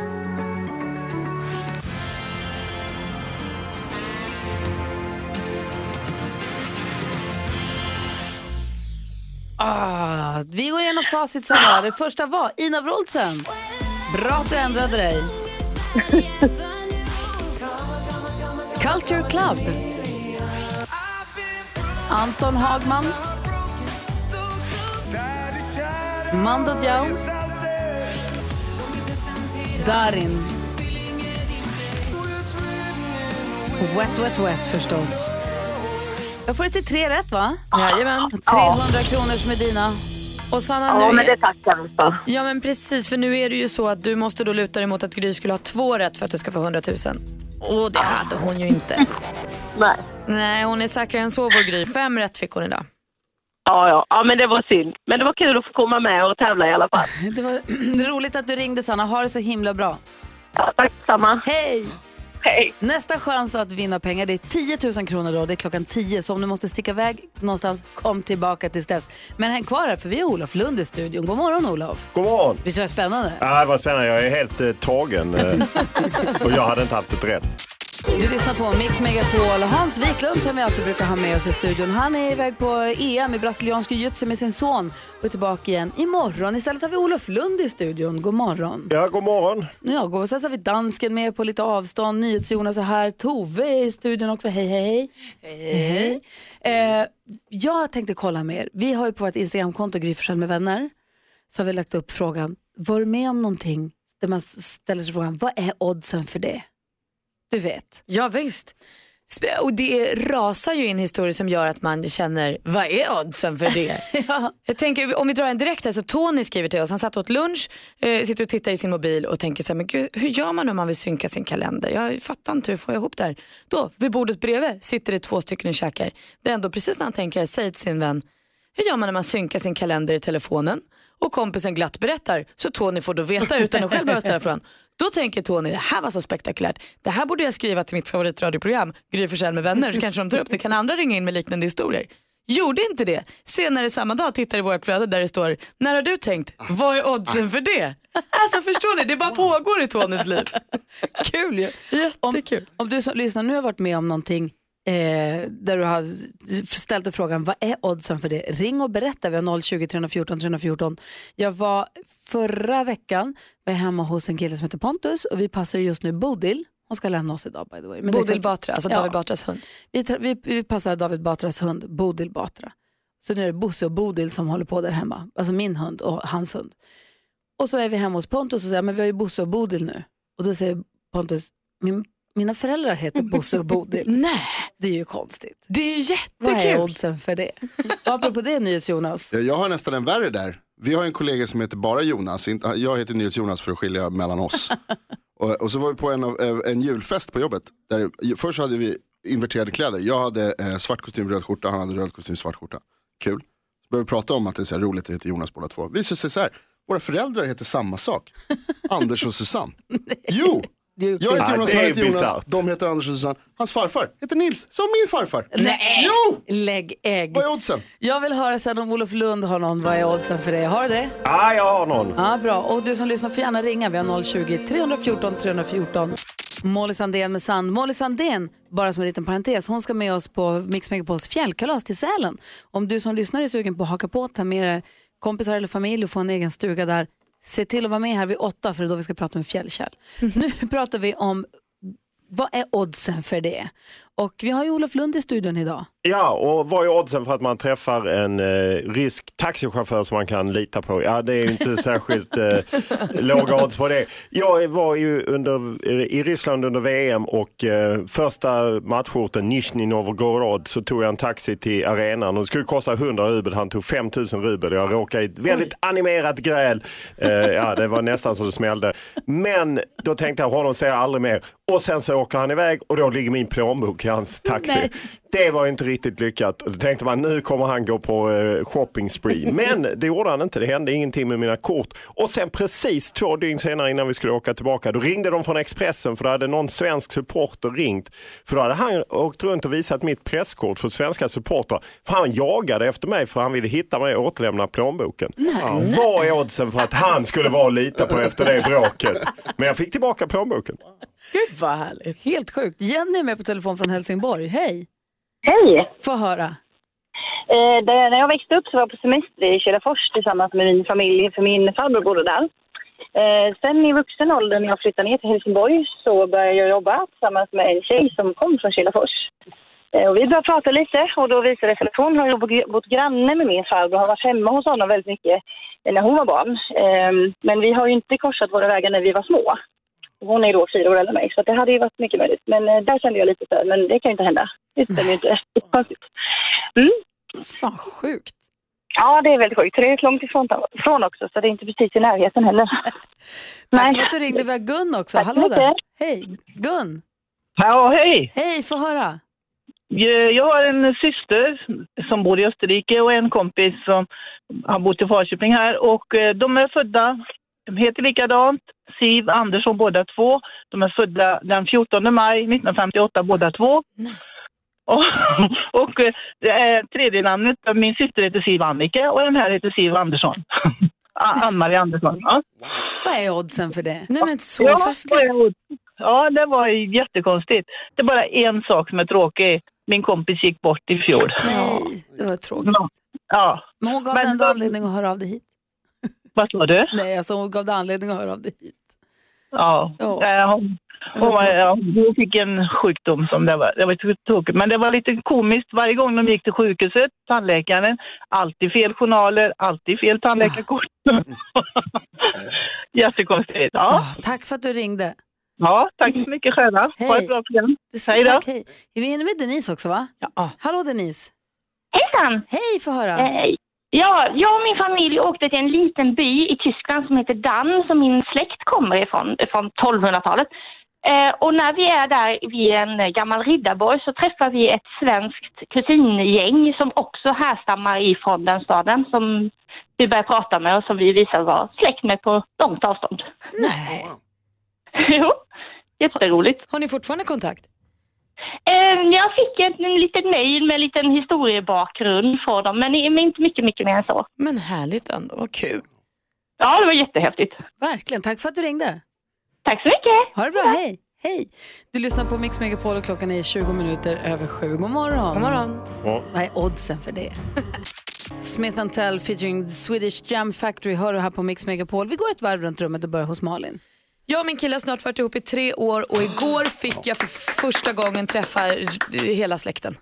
[SPEAKER 1] Ah, vi går igenom facit Sanna. Det första var Ina Wroldsen. Bra att du ändrade dig. Culture Club. Anton Hagman. Mando Diao. Darin. Wet, wet, wet förstås. Jag får det till tre rätt va?
[SPEAKER 2] Jajamän.
[SPEAKER 1] 300 kronor som är dina.
[SPEAKER 2] Och Sanna,
[SPEAKER 13] Ja,
[SPEAKER 2] nu
[SPEAKER 13] men det tackar vi för.
[SPEAKER 2] Ja men precis, för nu är det ju så att du måste då luta dig mot att Gry skulle ha två rätt för att du ska få 100 000. Och det hade hon ju inte.
[SPEAKER 13] Nej.
[SPEAKER 2] Nej, hon är säkrare än så vår Gry. Fem rätt fick hon idag.
[SPEAKER 13] Ja, ja. ja, men det var synd. Men det var kul att få komma med och tävla i alla fall.
[SPEAKER 1] Det var roligt att du ringde Sanna. Ha det så himla bra.
[SPEAKER 13] Ja, tack samma.
[SPEAKER 1] Hej!
[SPEAKER 13] Hej!
[SPEAKER 1] Nästa chans att vinna pengar det är 10 000 kronor då. Det är klockan 10 så om du måste sticka iväg någonstans, kom tillbaka tills dess. Men häng kvar här för vi har Olof Lund i studion. God morgon Olof.
[SPEAKER 12] God morgon.
[SPEAKER 1] Visst var det spännande?
[SPEAKER 12] Ja, det var spännande. Jag är helt eh, tagen. Eh, och jag hade inte haft ett rätt.
[SPEAKER 1] Du lyssnar på Mix Megapol. Hans Wiklund som vi alltid brukar ha med oss i studion. Han är iväg på EM i brasiliansk jiu-jitsu med sin son och är tillbaka igen imorgon. Istället har vi Olof Lund i studion. God morgon.
[SPEAKER 12] Ja, god morgon.
[SPEAKER 1] Ja, god. Och sen så har vi dansken med på lite avstånd. NyhetsJonas är här. Tove är i studion också. Hej, hej, hej. hej. Eh, jag tänkte kolla med er. Vi har ju på vårt Instagramkonto Gry Forssell med vänner. Så har vi lagt upp frågan. Var du med om någonting där man ställer sig frågan, vad är oddsen för det? Du vet.
[SPEAKER 2] Ja visst. Och det rasar ju in historier som gör att man känner, vad är oddsen för det? Jag tänker, om vi drar en direkt här så Tony skriver till oss, han satt åt lunch, eh, sitter och tittar i sin mobil och tänker så här, men gud, hur gör man om man vill synka sin kalender? Jag fattar inte, hur får jag ihop det här? Då, vid bordet bredvid sitter det två stycken och käkar. Det är ändå precis när han tänker, säger till sin vän, hur gör man när man synkar sin kalender i telefonen? Och kompisen glatt berättar så Tony får då veta utan att själv behöva ställa frågan. Då tänker Tony, det här var så spektakulärt. Det här borde jag skriva till mitt favoritradioprogram, Gry Forssell med vänner, så kanske de tar upp det. Kan andra ringa in med liknande historier? Gjorde inte det. Senare samma dag tittar i vårt flöde där det står, när har du tänkt, vad är oddsen för det? Alltså förstår ni, det bara pågår i Tonys liv.
[SPEAKER 1] Kul ju. Jättekul. Om, om du som lyssnar nu har varit med om någonting eh, där du har ställt dig frågan vad är oddsen för det? Ring och berätta. Vi har 020 314 314. Jag var förra veckan var jag hemma hos en kille som heter Pontus och vi passar ju just nu Bodil. Hon ska lämna oss idag by the way. Men
[SPEAKER 2] Bodil
[SPEAKER 1] kan-
[SPEAKER 2] Batra, alltså David Batras hund.
[SPEAKER 1] Vi, vi, vi passar David Batras hund Bodil Batra. Så nu är det Bosse och Bodil som håller på där hemma. Alltså min hund och hans hund. Och så är vi hemma hos Pontus och säger men vi har ju Bosse och Bodil nu. Och då säger Pontus, min, mina föräldrar heter Bosse och Bodil.
[SPEAKER 2] Nej.
[SPEAKER 1] Det är ju konstigt.
[SPEAKER 2] Det är
[SPEAKER 1] Vad är
[SPEAKER 2] jättekul.
[SPEAKER 1] oddsen för det? Och apropå det NyhetsJonas.
[SPEAKER 3] Ja, Jag har nästan en värre där. Vi har en kollega som heter bara Jonas. Inte- Jag heter NyhetsJonas för att skilja mellan oss. och, och så var vi på en, av- eh, en julfest på jobbet. Där, först hade vi inverterade kläder. Jag hade eh, svart kostym, röd skjorta. Han hade röd kostym, svart skjorta. Kul. Så började vi prata om att det är så här roligt att heta Jonas båda två. Visar sig så här. Våra föräldrar heter samma sak. Anders och Susanne. Jo! Jag heter Jonas, han
[SPEAKER 12] är
[SPEAKER 3] heter Jonas. De heter Anders och Susanne. Hans farfar heter Nils, som min farfar.
[SPEAKER 1] Nej,
[SPEAKER 3] Jo!
[SPEAKER 1] lägg ägg.
[SPEAKER 3] Vad är oddsen?
[SPEAKER 1] Jag vill höra sen om Olof Lund har någon. Vad är oddsen för det? Har du det?
[SPEAKER 12] Ja, jag har någon.
[SPEAKER 1] Ja, bra. Och du som lyssnar får gärna ringa. Vi har 020 314 314. Molly Sandén med Sand. Molly Sandén, bara som en liten parentes, hon ska med oss på Mix Megapols fjällkalas till Sälen. Om du som lyssnar är sugen på att haka på, ta med dig kompisar eller familj och få en egen stuga där, se till att vara med här vid åtta för det är då vi ska prata om fjällkäll. nu pratar vi om vad är oddsen för det? Och vi har ju Olof Lund i studion idag.
[SPEAKER 12] Ja, och vad är oddsen för att man träffar en eh, rysk taxichaufför som man kan lita på? Ja, det är ju inte särskilt eh, låga odds på det. Jag var ju under, i Ryssland under VM och eh, första matchorten Nizjnij Novgorod så tog jag en taxi till arenan och det skulle kosta 100 rubel. Han tog 5000 rubel. Jag råkade i ett väldigt animerat gräl. Eh, ja, det var nästan så det smällde. Men då tänkte jag, honom ser jag aldrig mer. Och sen så åker han iväg och då ligger min plånbok i hans taxi.
[SPEAKER 14] Nej.
[SPEAKER 12] Det var inte riktigt lyckat. Då tänkte man nu kommer han gå på eh, shopping spree. Men det gjorde han inte. Det hände ingenting med mina kort. Och sen precis två dygn senare innan vi skulle åka tillbaka då ringde de från Expressen för då hade någon svensk supporter ringt. För då hade han åkt runt och visat mitt presskort för svenska supportrar. För han jagade efter mig för han ville hitta mig och återlämna plånboken.
[SPEAKER 14] Nej.
[SPEAKER 12] Vad är oddsen för att han skulle vara att lita på efter det bråket? Men jag fick tillbaka plånboken.
[SPEAKER 1] Gud vad härligt. Helt sjukt. Jenny är med på telefon från Helsingborg. Hej.
[SPEAKER 15] Hej!
[SPEAKER 1] Få höra.
[SPEAKER 15] Eh, där, när jag växte upp så var jag på semester i Kilafors tillsammans med min familj, för min farbror bodde där. Eh, sen i vuxen ålder när jag flyttade ner till Helsingborg så började jag jobba tillsammans med en tjej som kom från Kilafors. Eh, och vi började prata lite och då visade det sig att hon har bott granne med min farbror och har varit hemma hos honom väldigt mycket eh, när hon var barn. Eh, men vi har ju inte korsat våra vägar när vi var små. Hon är då fyra år äldre än mig, så det hade ju varit mycket möjligt. Men eh, där kände jag lite så här, men det kan ju inte hända. Det stämmer ju inte. Mm.
[SPEAKER 1] Fan sjukt.
[SPEAKER 15] Ja, det är väldigt sjukt. Det är långt ifrån också, så det är inte precis i närheten heller.
[SPEAKER 1] Tack för att du ringde. Vi har Gun också.
[SPEAKER 15] Tack
[SPEAKER 1] Hallå där. Hej. Gun.
[SPEAKER 16] Ja, hej!
[SPEAKER 1] Hej, få höra.
[SPEAKER 16] Jag jag har en syster som bor i Österrike och en kompis som har bott i Falköping här. Och eh, de är födda, de heter likadant, Siv Andersson båda två. De är födda den 14 maj 1958 båda två. Och, och eh, det är tredje namnet, min syster heter Siv Annika och den här heter Siv Andersson. Ann-Marie Andersson. Ja.
[SPEAKER 1] Vad är oddsen för det?
[SPEAKER 2] Nej men så
[SPEAKER 16] Ja,
[SPEAKER 2] festligt.
[SPEAKER 16] Ja, det var ju jättekonstigt. Det är bara en sak som är tråkig. Min kompis gick bort i fjol.
[SPEAKER 1] Nej, det var tråkigt.
[SPEAKER 16] Ja.
[SPEAKER 1] Men hon gav
[SPEAKER 16] Men
[SPEAKER 1] ändå
[SPEAKER 16] då-
[SPEAKER 1] anledning att höra av dig hit.
[SPEAKER 16] Vad sa du?
[SPEAKER 1] Nej, alltså hon gav dig anledning att höra av dig hit.
[SPEAKER 16] Ja.
[SPEAKER 1] Ja.
[SPEAKER 16] Eh, hon, hon, ja, hon fick en sjukdom som det var, det var tråkigt. Men det var lite komiskt. Varje gång de gick till sjukhuset, tandläkaren, alltid fel journaler, alltid fel tandläkarkort. Jättekonstigt. Ja.
[SPEAKER 1] Ah, tack för att du ringde.
[SPEAKER 16] Ja, tack så mycket själva. Ha
[SPEAKER 1] Hej.
[SPEAKER 16] ett bra program. Hej då.
[SPEAKER 1] tack, hej. Vi hinner med Denise också va?
[SPEAKER 2] Ja.
[SPEAKER 1] Hallå Denise.
[SPEAKER 14] Hejsan!
[SPEAKER 1] Hej, få höra.
[SPEAKER 14] Eh, ja, jag och min familj åkte till en liten by i Tyskland som heter Dann som min släkt kommer ifrån, från 1200-talet. Eh, och när vi är där vid en gammal riddarborg så träffar vi ett svenskt kusin-gäng som också härstammar ifrån den staden som vi börjar prata med och som vi visar vara släkt med på långt avstånd.
[SPEAKER 2] Nej.
[SPEAKER 14] jo, jätteroligt.
[SPEAKER 2] Har ni fortfarande kontakt?
[SPEAKER 14] Eh, jag fick en, en liten mejl med en liten historiebakgrund från dem, men inte mycket, mycket mer än så.
[SPEAKER 2] Men härligt ändå, vad kul.
[SPEAKER 14] Ja, det var jättehäftigt.
[SPEAKER 1] Verkligen, tack för att du ringde.
[SPEAKER 14] Tack så mycket.
[SPEAKER 1] Ha det bra, hej. Hej. Du lyssnar på Mix Megapol och klockan är 20 minuter över sju. God morgon.
[SPEAKER 2] God morgon.
[SPEAKER 1] Vad är oddsen för det? Smith Tell featuring The Swedish Jam Factory hör du här på Mix Megapol. Vi går ett varv runt rummet och börjar hos Malin.
[SPEAKER 2] Jag och min kille har snart varit ihop i tre år och igår fick jag för första gången träffa hela släkten.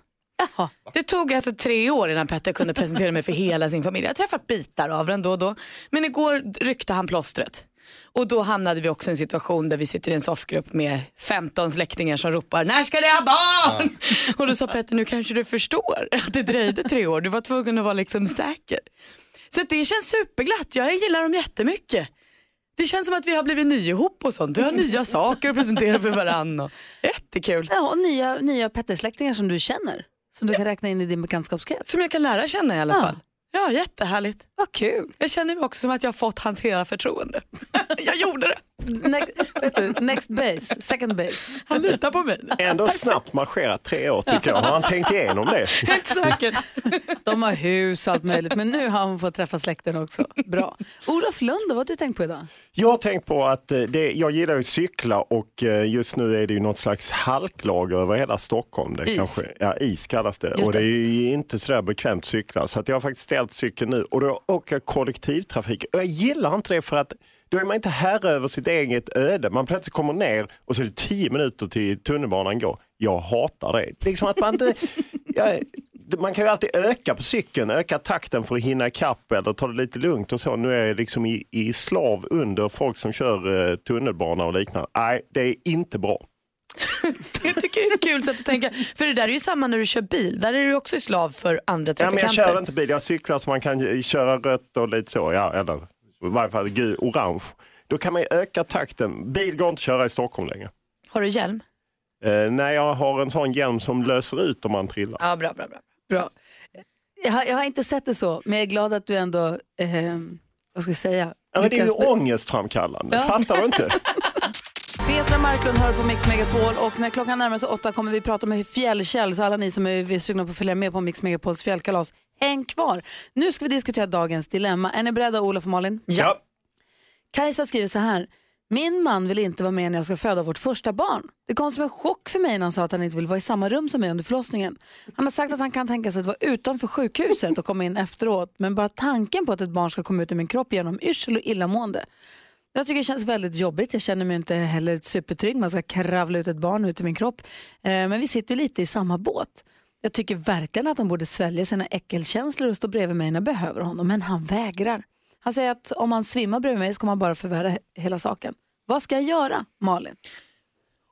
[SPEAKER 2] Det tog alltså tre år innan Petter kunde presentera mig för hela sin familj. Jag har träffat bitar av den då och då. Men igår ryckte han plåstret. Och då hamnade vi också i en situation där vi sitter i en soffgrupp med 15 släktingar som ropar när ska ni ha barn? Och då sa Petter nu kanske du förstår att det dröjde tre år. Du var tvungen att vara liksom säker. Så det känns superglatt. Jag gillar dem jättemycket. Det känns som att vi har blivit nya ihop och sånt. Vi har nya saker att presentera för varandra. Jättekul.
[SPEAKER 1] Ja, och nya, nya Petter-släktingar som du känner. Som du kan räkna in i din bekantskapskrets.
[SPEAKER 2] Som jag kan lära känna i alla
[SPEAKER 1] Ja.
[SPEAKER 2] fall. Ja, jättehärligt.
[SPEAKER 1] Vad kul.
[SPEAKER 2] Jag känner mig också som att jag har fått hans hela förtroende. jag gjorde det.
[SPEAKER 1] Next, vet du, next base, second base.
[SPEAKER 2] Han litar på mig.
[SPEAKER 12] Ändå snabbt marscherat tre år tycker jag. Har han tänkt igenom det?
[SPEAKER 2] Helt säkert.
[SPEAKER 1] De har hus och allt möjligt, men nu har hon fått träffa släkten också. Bra. Olof Lund, vad har du tänkt på idag?
[SPEAKER 12] Jag har tänkt på att eh, det, jag gillar att cykla och eh, just nu är det ju något slags halklager över hela Stockholm. Det
[SPEAKER 2] Is.
[SPEAKER 12] Kanske, ja, is kallas det.
[SPEAKER 2] Just
[SPEAKER 12] och det
[SPEAKER 2] det.
[SPEAKER 12] är ju inte sådär bekvämt att cykla. Så att jag har faktiskt ställt cykeln nu och då åker jag kollektivtrafik. Och jag gillar inte det för att då är man inte herre över sitt eget öde. Man plötsligt kommer ner och så är det tio minuter till tunnelbanan går. Jag hatar det. Liksom att man inte... jag, man kan ju alltid öka på cykeln, öka takten för att hinna ikapp eller ta det lite lugnt och så. Nu är jag liksom i, i slav under folk som kör eh, tunnelbana och liknande. Nej, det är inte bra.
[SPEAKER 2] Jag tycker det är ett kul sätt att tänka. För det där är ju samma när du kör bil. Där är du också slav för andra
[SPEAKER 12] Ja, men jag
[SPEAKER 2] trafikanter.
[SPEAKER 12] kör inte bil, jag cyklar så man kan eh, köra rött och lite så. Ja, eller i varje fall gul, orange. Då kan man öka takten. Bil går inte att köra i Stockholm längre.
[SPEAKER 2] Har du hjälm?
[SPEAKER 12] Eh, nej, jag har en sån hjälm som löser ut om man trillar.
[SPEAKER 2] Ja, bra, bra, bra.
[SPEAKER 1] Bra. Jag har, jag har inte sett det så, men jag är glad att du ändå, eh, vad ska vi säga?
[SPEAKER 12] Ja, men det är ju ångestframkallande,
[SPEAKER 1] Ja.
[SPEAKER 12] fattar du inte?
[SPEAKER 1] Petra Marklund hör på Mix Megapol och när klockan närmar sig åtta kommer vi prata med Fjällkäll. Så alla ni som är sugna på att följa med på Mix Megapols fjällkalas, häng kvar. Nu ska vi diskutera dagens dilemma. Är ni beredda Olof och Malin?
[SPEAKER 12] Ja.
[SPEAKER 1] Kajsa skriver så här. Min man vill inte vara med när jag ska föda vårt första barn. Det kom som en chock för mig när han sa att han inte vill vara i samma rum som mig under förlossningen. Han har sagt att han kan tänka sig att vara utanför sjukhuset och komma in efteråt. Men bara tanken på att ett barn ska komma ut ur min kropp genom yrsel och illamående. Jag tycker det känns väldigt jobbigt. Jag känner mig inte heller supertrygg. Man ska kravla ut ett barn ut ur min kropp. Eh, men vi sitter lite i samma båt. Jag tycker verkligen att han borde svälja sina äckelkänslor och stå bredvid mig när jag behöver honom. Men han vägrar. Han säger att om han svimmar bredvid mig så kommer han bara förvärra hela saken. Vad ska jag göra, Malin?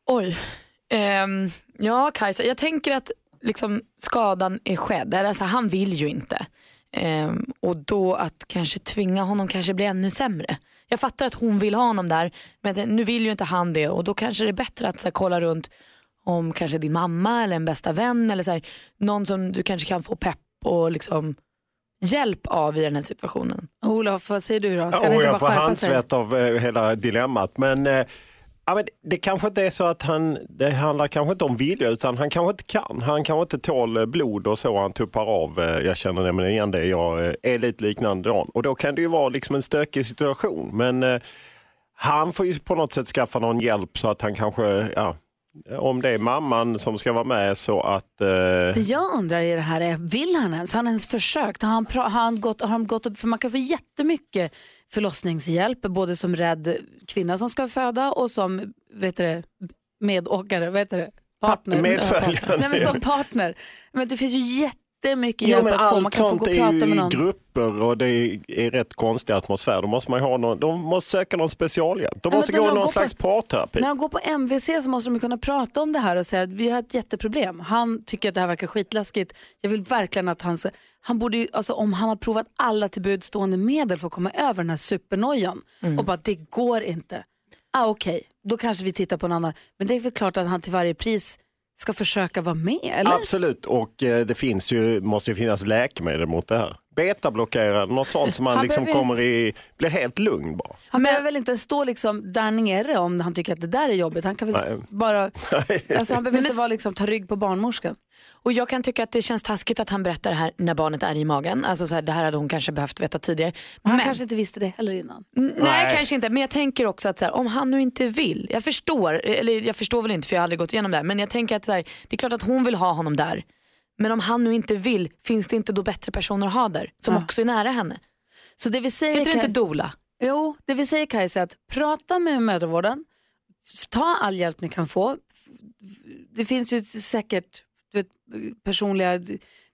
[SPEAKER 2] Oj. Um, ja, Kajsa, jag tänker att liksom, skadan är skedd. Alltså, han vill ju inte. Um, och då att kanske tvinga honom kanske blir ännu sämre. Jag fattar att hon vill ha honom där, men nu vill ju inte han det och då kanske det är bättre att så här, kolla runt om kanske din mamma eller en bästa vän eller så här, någon som du kanske kan få pepp och liksom, hjälp av i den här situationen.
[SPEAKER 1] Olof, vad säger du då? Ska
[SPEAKER 12] och
[SPEAKER 1] inte
[SPEAKER 12] jag får
[SPEAKER 1] bara sig?
[SPEAKER 12] handsvett av eh, hela dilemmat. Men, eh, ja, men det kanske inte är så att han, det handlar kanske inte om vilja utan han kanske inte kan. Han kanske inte tål eh, blod och så han tuppar av. eh, Jag känner nämligen igen det, jag eh, är lite liknande Dan. Och då kan det ju vara liksom en stökig situation. Men eh, han får ju på något sätt skaffa någon hjälp så att han kanske, ja, om det är mamman som ska vara med så att eh,
[SPEAKER 1] Det jag undrar i det här är, vill han ens? Har han ens försökt? Har han, har han, gått, har han gått upp? För man kan få jättemycket förlossningshjälp, både som rädd kvinna som ska föda och som vet det, medåkare, vet det, partner.
[SPEAKER 12] Medföljande.
[SPEAKER 1] Nej, men som partner. Men det finns ju jättemycket
[SPEAKER 12] Jo,
[SPEAKER 1] hjälp
[SPEAKER 12] men
[SPEAKER 1] att få. Man kan få gå och
[SPEAKER 12] är
[SPEAKER 1] prata med
[SPEAKER 12] i
[SPEAKER 1] någon.
[SPEAKER 12] grupper och det är rätt konstig atmosfär. Då måste man ha någon, de måste söka någon specialhjälp. De
[SPEAKER 1] Ja,
[SPEAKER 12] måste
[SPEAKER 1] när
[SPEAKER 12] gå någon
[SPEAKER 1] går på-
[SPEAKER 12] slags parterapi.
[SPEAKER 1] När de går på MVC så måste de kunna prata om det här och säga att vi har ett jätteproblem. Han tycker att det här verkar skitläskigt. Jag vill verkligen att han, han borde ju, alltså om han har provat alla till stående medel för att komma över den här supernojan
[SPEAKER 12] Mm.
[SPEAKER 1] och bara det går inte. Ah, Okej, då kanske vi tittar på en annan. Men det är väl klart att han till varje pris ska försöka vara med, eller?
[SPEAKER 12] Absolut, och eh, det finns ju, måste ju finnas läkemedel mot det här. Betablockerare, något sånt som man
[SPEAKER 1] Han
[SPEAKER 12] liksom
[SPEAKER 1] behöver-
[SPEAKER 12] kommer i, blir helt lugn bara.
[SPEAKER 1] Han behöver väl inte stå liksom där nere om han tycker att det där är jobbigt. Han kan väl
[SPEAKER 12] Nej.
[SPEAKER 1] bara, alltså han behöver inte vara liksom, ta rygg på barnmorskan.
[SPEAKER 2] Och jag kan tycka att det känns taskigt att han berättar det här när barnet är i magen. Alltså så här, det här hade hon kanske behövt veta tidigare.
[SPEAKER 1] Men han
[SPEAKER 2] Men-
[SPEAKER 1] kanske inte visste det heller innan.
[SPEAKER 2] Nej,
[SPEAKER 1] Nej.
[SPEAKER 2] kanske inte. Men jag tänker också att så här, om han nu inte vill. Jag förstår, eller jag förstår väl inte för jag har aldrig gått igenom det här. Men jag tänker att så här, det är klart att hon vill ha honom där. Men om han nu inte vill, finns det inte då bättre personer att ha där? Som
[SPEAKER 1] Ja.
[SPEAKER 2] också är nära henne.
[SPEAKER 1] Så det vi säger
[SPEAKER 2] Heter det inte dola?
[SPEAKER 1] Jo, det vi säger Kajsa är att prata med mödravården, ta all hjälp ni kan få. Det finns ju säkert du vet, personliga...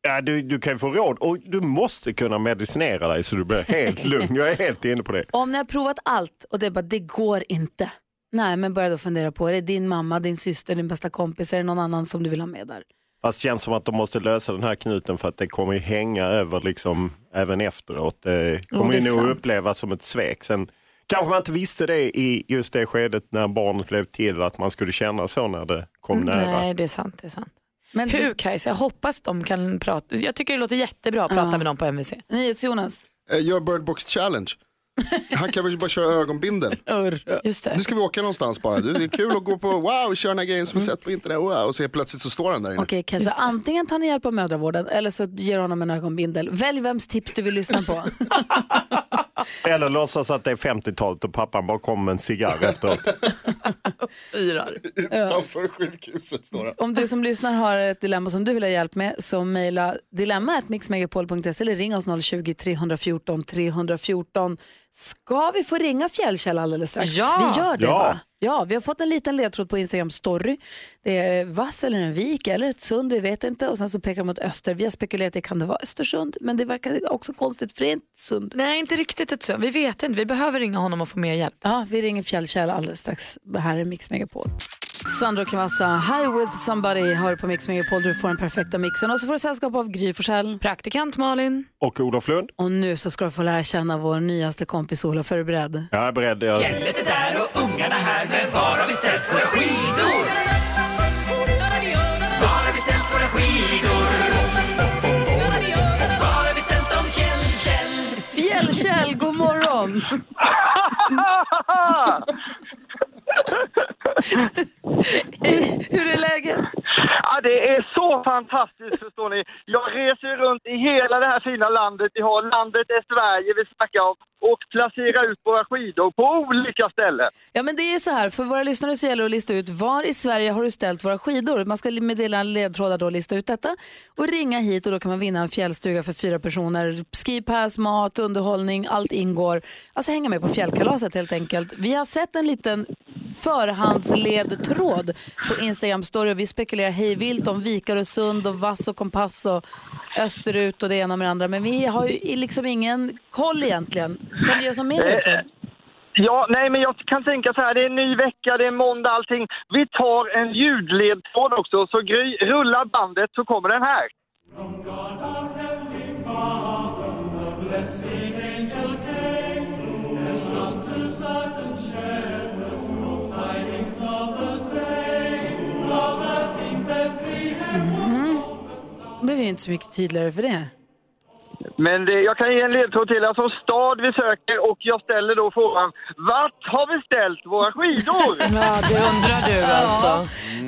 [SPEAKER 12] Ja, du, du kan ju få råd och du måste kunna medicinera dig så du blir helt lugn. Jag är helt inne på det.
[SPEAKER 1] Om ni har provat allt och det är bara, det går inte. Nej, men börja då fundera på, är det din mamma, din syster, din bästa kompis, är det någon annan som du vill ha med där?
[SPEAKER 12] Fast det känns som att de måste lösa den här knuten för att det kommer ju hänga över liksom även efteråt. Det kommer
[SPEAKER 1] det är
[SPEAKER 12] ju nog
[SPEAKER 1] sant.
[SPEAKER 12] upplevas som ett svek. Sen kanske man inte visste det i just det skedet när barnet blev till att man skulle känna så när det kom nära.
[SPEAKER 2] Mm, Nej, det är sant. Det är sant.
[SPEAKER 1] Men
[SPEAKER 2] Hur Kajsa? Jag hoppas de kan prata. Jag tycker det låter jättebra att prata med dem på MVC.
[SPEAKER 1] NyhetsJonas.
[SPEAKER 3] Eh, Gör Birdbox Challenge. Han kan väl bara köra ögonbindel.
[SPEAKER 2] Just det.
[SPEAKER 3] Nu ska vi åka någonstans bara. Det är kul att gå på wow, köra den här grejen som vi sett på internet. Wow, och se plötsligt så står han där inne.
[SPEAKER 1] Okej, Kajsa, antingen tar ni hjälp av mödravården eller så ger honom en ögonbindel. Välj vems tips du vill lyssna på.
[SPEAKER 12] Eller låtsas att det är 50-talet och pappan bara kommer med en cigarr efteråt.
[SPEAKER 1] Fyrar.
[SPEAKER 3] Utanför sjukhuset står han.
[SPEAKER 1] Om du som lyssnar har ett dilemma som du vill ha hjälp med så mejla dilemma.mixmegapol.se eller ring oss 020-314 314. Ska vi få ringa Fjällkäll alldeles strax?
[SPEAKER 2] Ja!
[SPEAKER 1] Vi gör det
[SPEAKER 2] Ja.
[SPEAKER 1] va? Ja, vi har fått en liten ledtråd på Instagram story. Det är vass eller en vik eller ett sund, vi vet inte. Och sen så pekar de mot öster. Vi har spekulerat i kan det vara Östersund, men det verkar också konstigt för det är inte sund.
[SPEAKER 2] Nej, inte riktigt ett sund. Vi vet inte. Vi behöver ringa honom och få mer hjälp.
[SPEAKER 1] Ja, vi ringer Fjällkäll alldeles strax. Här är Mix Megapol. Sandro Cavazza, High with somebody hör på Mix Megapol. Du får den perfekta mixen och så får du sällskap av Gry Forssell.
[SPEAKER 2] Praktikant Malin.
[SPEAKER 12] Och Olof Lund.
[SPEAKER 1] Och nu så ska du få lära känna vår nyaste kompis Olof. Är du beredd?
[SPEAKER 12] Jag är beredd. Jag...
[SPEAKER 17] Fjället är där och ungarna här, men var har vi ställt våra skidor? Var har vi ställt våra skidor? Var har vi ställt dem, Fjällkäll?
[SPEAKER 1] Fjällkäll, god morgon! Hej, hur är läget?
[SPEAKER 18] Ja, det är så fantastiskt förstår ni. Jag reser runt i hela det här fina landet. Vi har landet är Sverige vi snackar om och placerar ut våra skidor på olika ställen.
[SPEAKER 1] Ja men det är så här, för våra lyssnare så gäller det att lista ut var i Sverige har du ställt våra skidor. Man ska meddela ledtrådar då och lista ut detta och ringa hit och då kan man vinna en fjällstuga för fyra personer. Skipass, mat, underhållning, allt ingår. Alltså hänga med på fjällkalaset helt enkelt. Vi har sett en liten förhandsledtråd på Instagram story och vi spekulerar hej vilt om vikar och sund och vass och kompass och österut och det ena med det andra. Men vi har ju liksom ingen koll egentligen. Kan du ge oss någon mer ledtråd?
[SPEAKER 18] Eh, Ja, nej men jag kan tänka så här, det är en ny vecka, det är måndag allting. Vi tar en ljudledtråd också, så Gry, rulla bandet så kommer den här.
[SPEAKER 1] Mhm. Det blev ju inte så mycket tydligare för det.
[SPEAKER 18] Men det, jag kan ge en ledtråd till, alltså stad vi söker och jag ställer då frågan, vart har vi ställt våra skidor?
[SPEAKER 2] Ja, det undrar du alltså.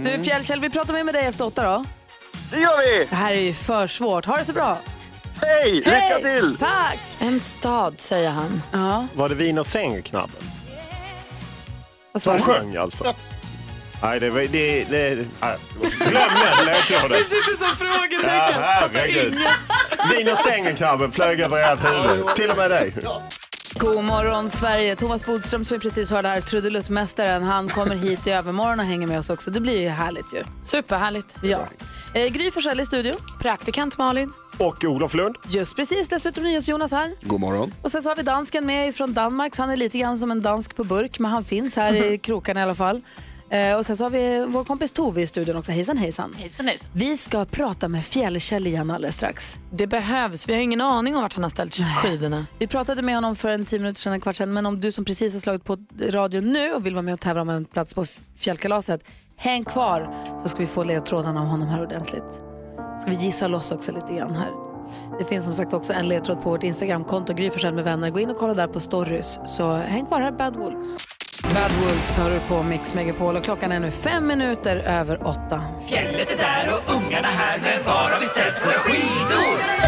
[SPEAKER 1] Du Fjällkäll, vi pratar med, med dig efter åtta då.
[SPEAKER 18] Det gör vi!
[SPEAKER 1] Det här är ju för svårt. Ha det så bra!
[SPEAKER 18] Hej! Lycka till!
[SPEAKER 1] Tack!
[SPEAKER 2] En stad, säger han.
[SPEAKER 1] Ja.
[SPEAKER 12] Var det Wiener Sängerknabben?
[SPEAKER 1] Vad
[SPEAKER 12] Som sjöng alltså? Nej, det var... Det, det, nej, glöm den ledtråden.
[SPEAKER 2] Det sitter som frågetecken.
[SPEAKER 12] Ja, herregud.
[SPEAKER 2] inget.
[SPEAKER 12] Wiener Sängerknabben flög över ert huvud. Till och med dig.
[SPEAKER 1] God morgon Sverige. Thomas Bodström som vi precis hörde här, trudeluttmästaren, han kommer hit i övermorgon och hänger med oss också. Det blir ju härligt ju.
[SPEAKER 2] Superhärligt.
[SPEAKER 1] Ja. Eh, Gry Forssell i studio.
[SPEAKER 2] Praktikant Malin.
[SPEAKER 12] Och Olof Lund.
[SPEAKER 1] Just precis, dessutom NyhetsJonas här.
[SPEAKER 3] God morgon.
[SPEAKER 1] Och sen så har vi dansken med från Danmark. Så han är lite grann som en dansk på burk, men han finns här i krokarna i alla fall. Eh, och sen så har vi vår kompis Tove i studion också. Hejsan hejsan.
[SPEAKER 2] Hejsan, hejsan.
[SPEAKER 1] Vi ska prata med Fjällkäll igen alldeles strax.
[SPEAKER 2] Det behövs. Vi har ingen aning om vart han har ställt skidorna.
[SPEAKER 1] Vi pratade med honom för en tio minuter sedan, en kvart sedan. Men om du som precis har slagit på radio nu och vill vara med och tävla om en plats på fjällkalaset, häng kvar så ska vi få ledtrådarna av honom här ordentligt. Ska vi gissa loss också lite grann här. Det finns som sagt också en ledtråd på vårt Instagramkonto, Gry med vänner. Gå in och kolla där på stories. Så häng kvar här, Bad Wolves. Bad Wolves hör du på Mix Megapol och klockan är nu fem minuter över åtta.
[SPEAKER 17] Fjället är där och ungarna här, men var har vi ställt våra skidor?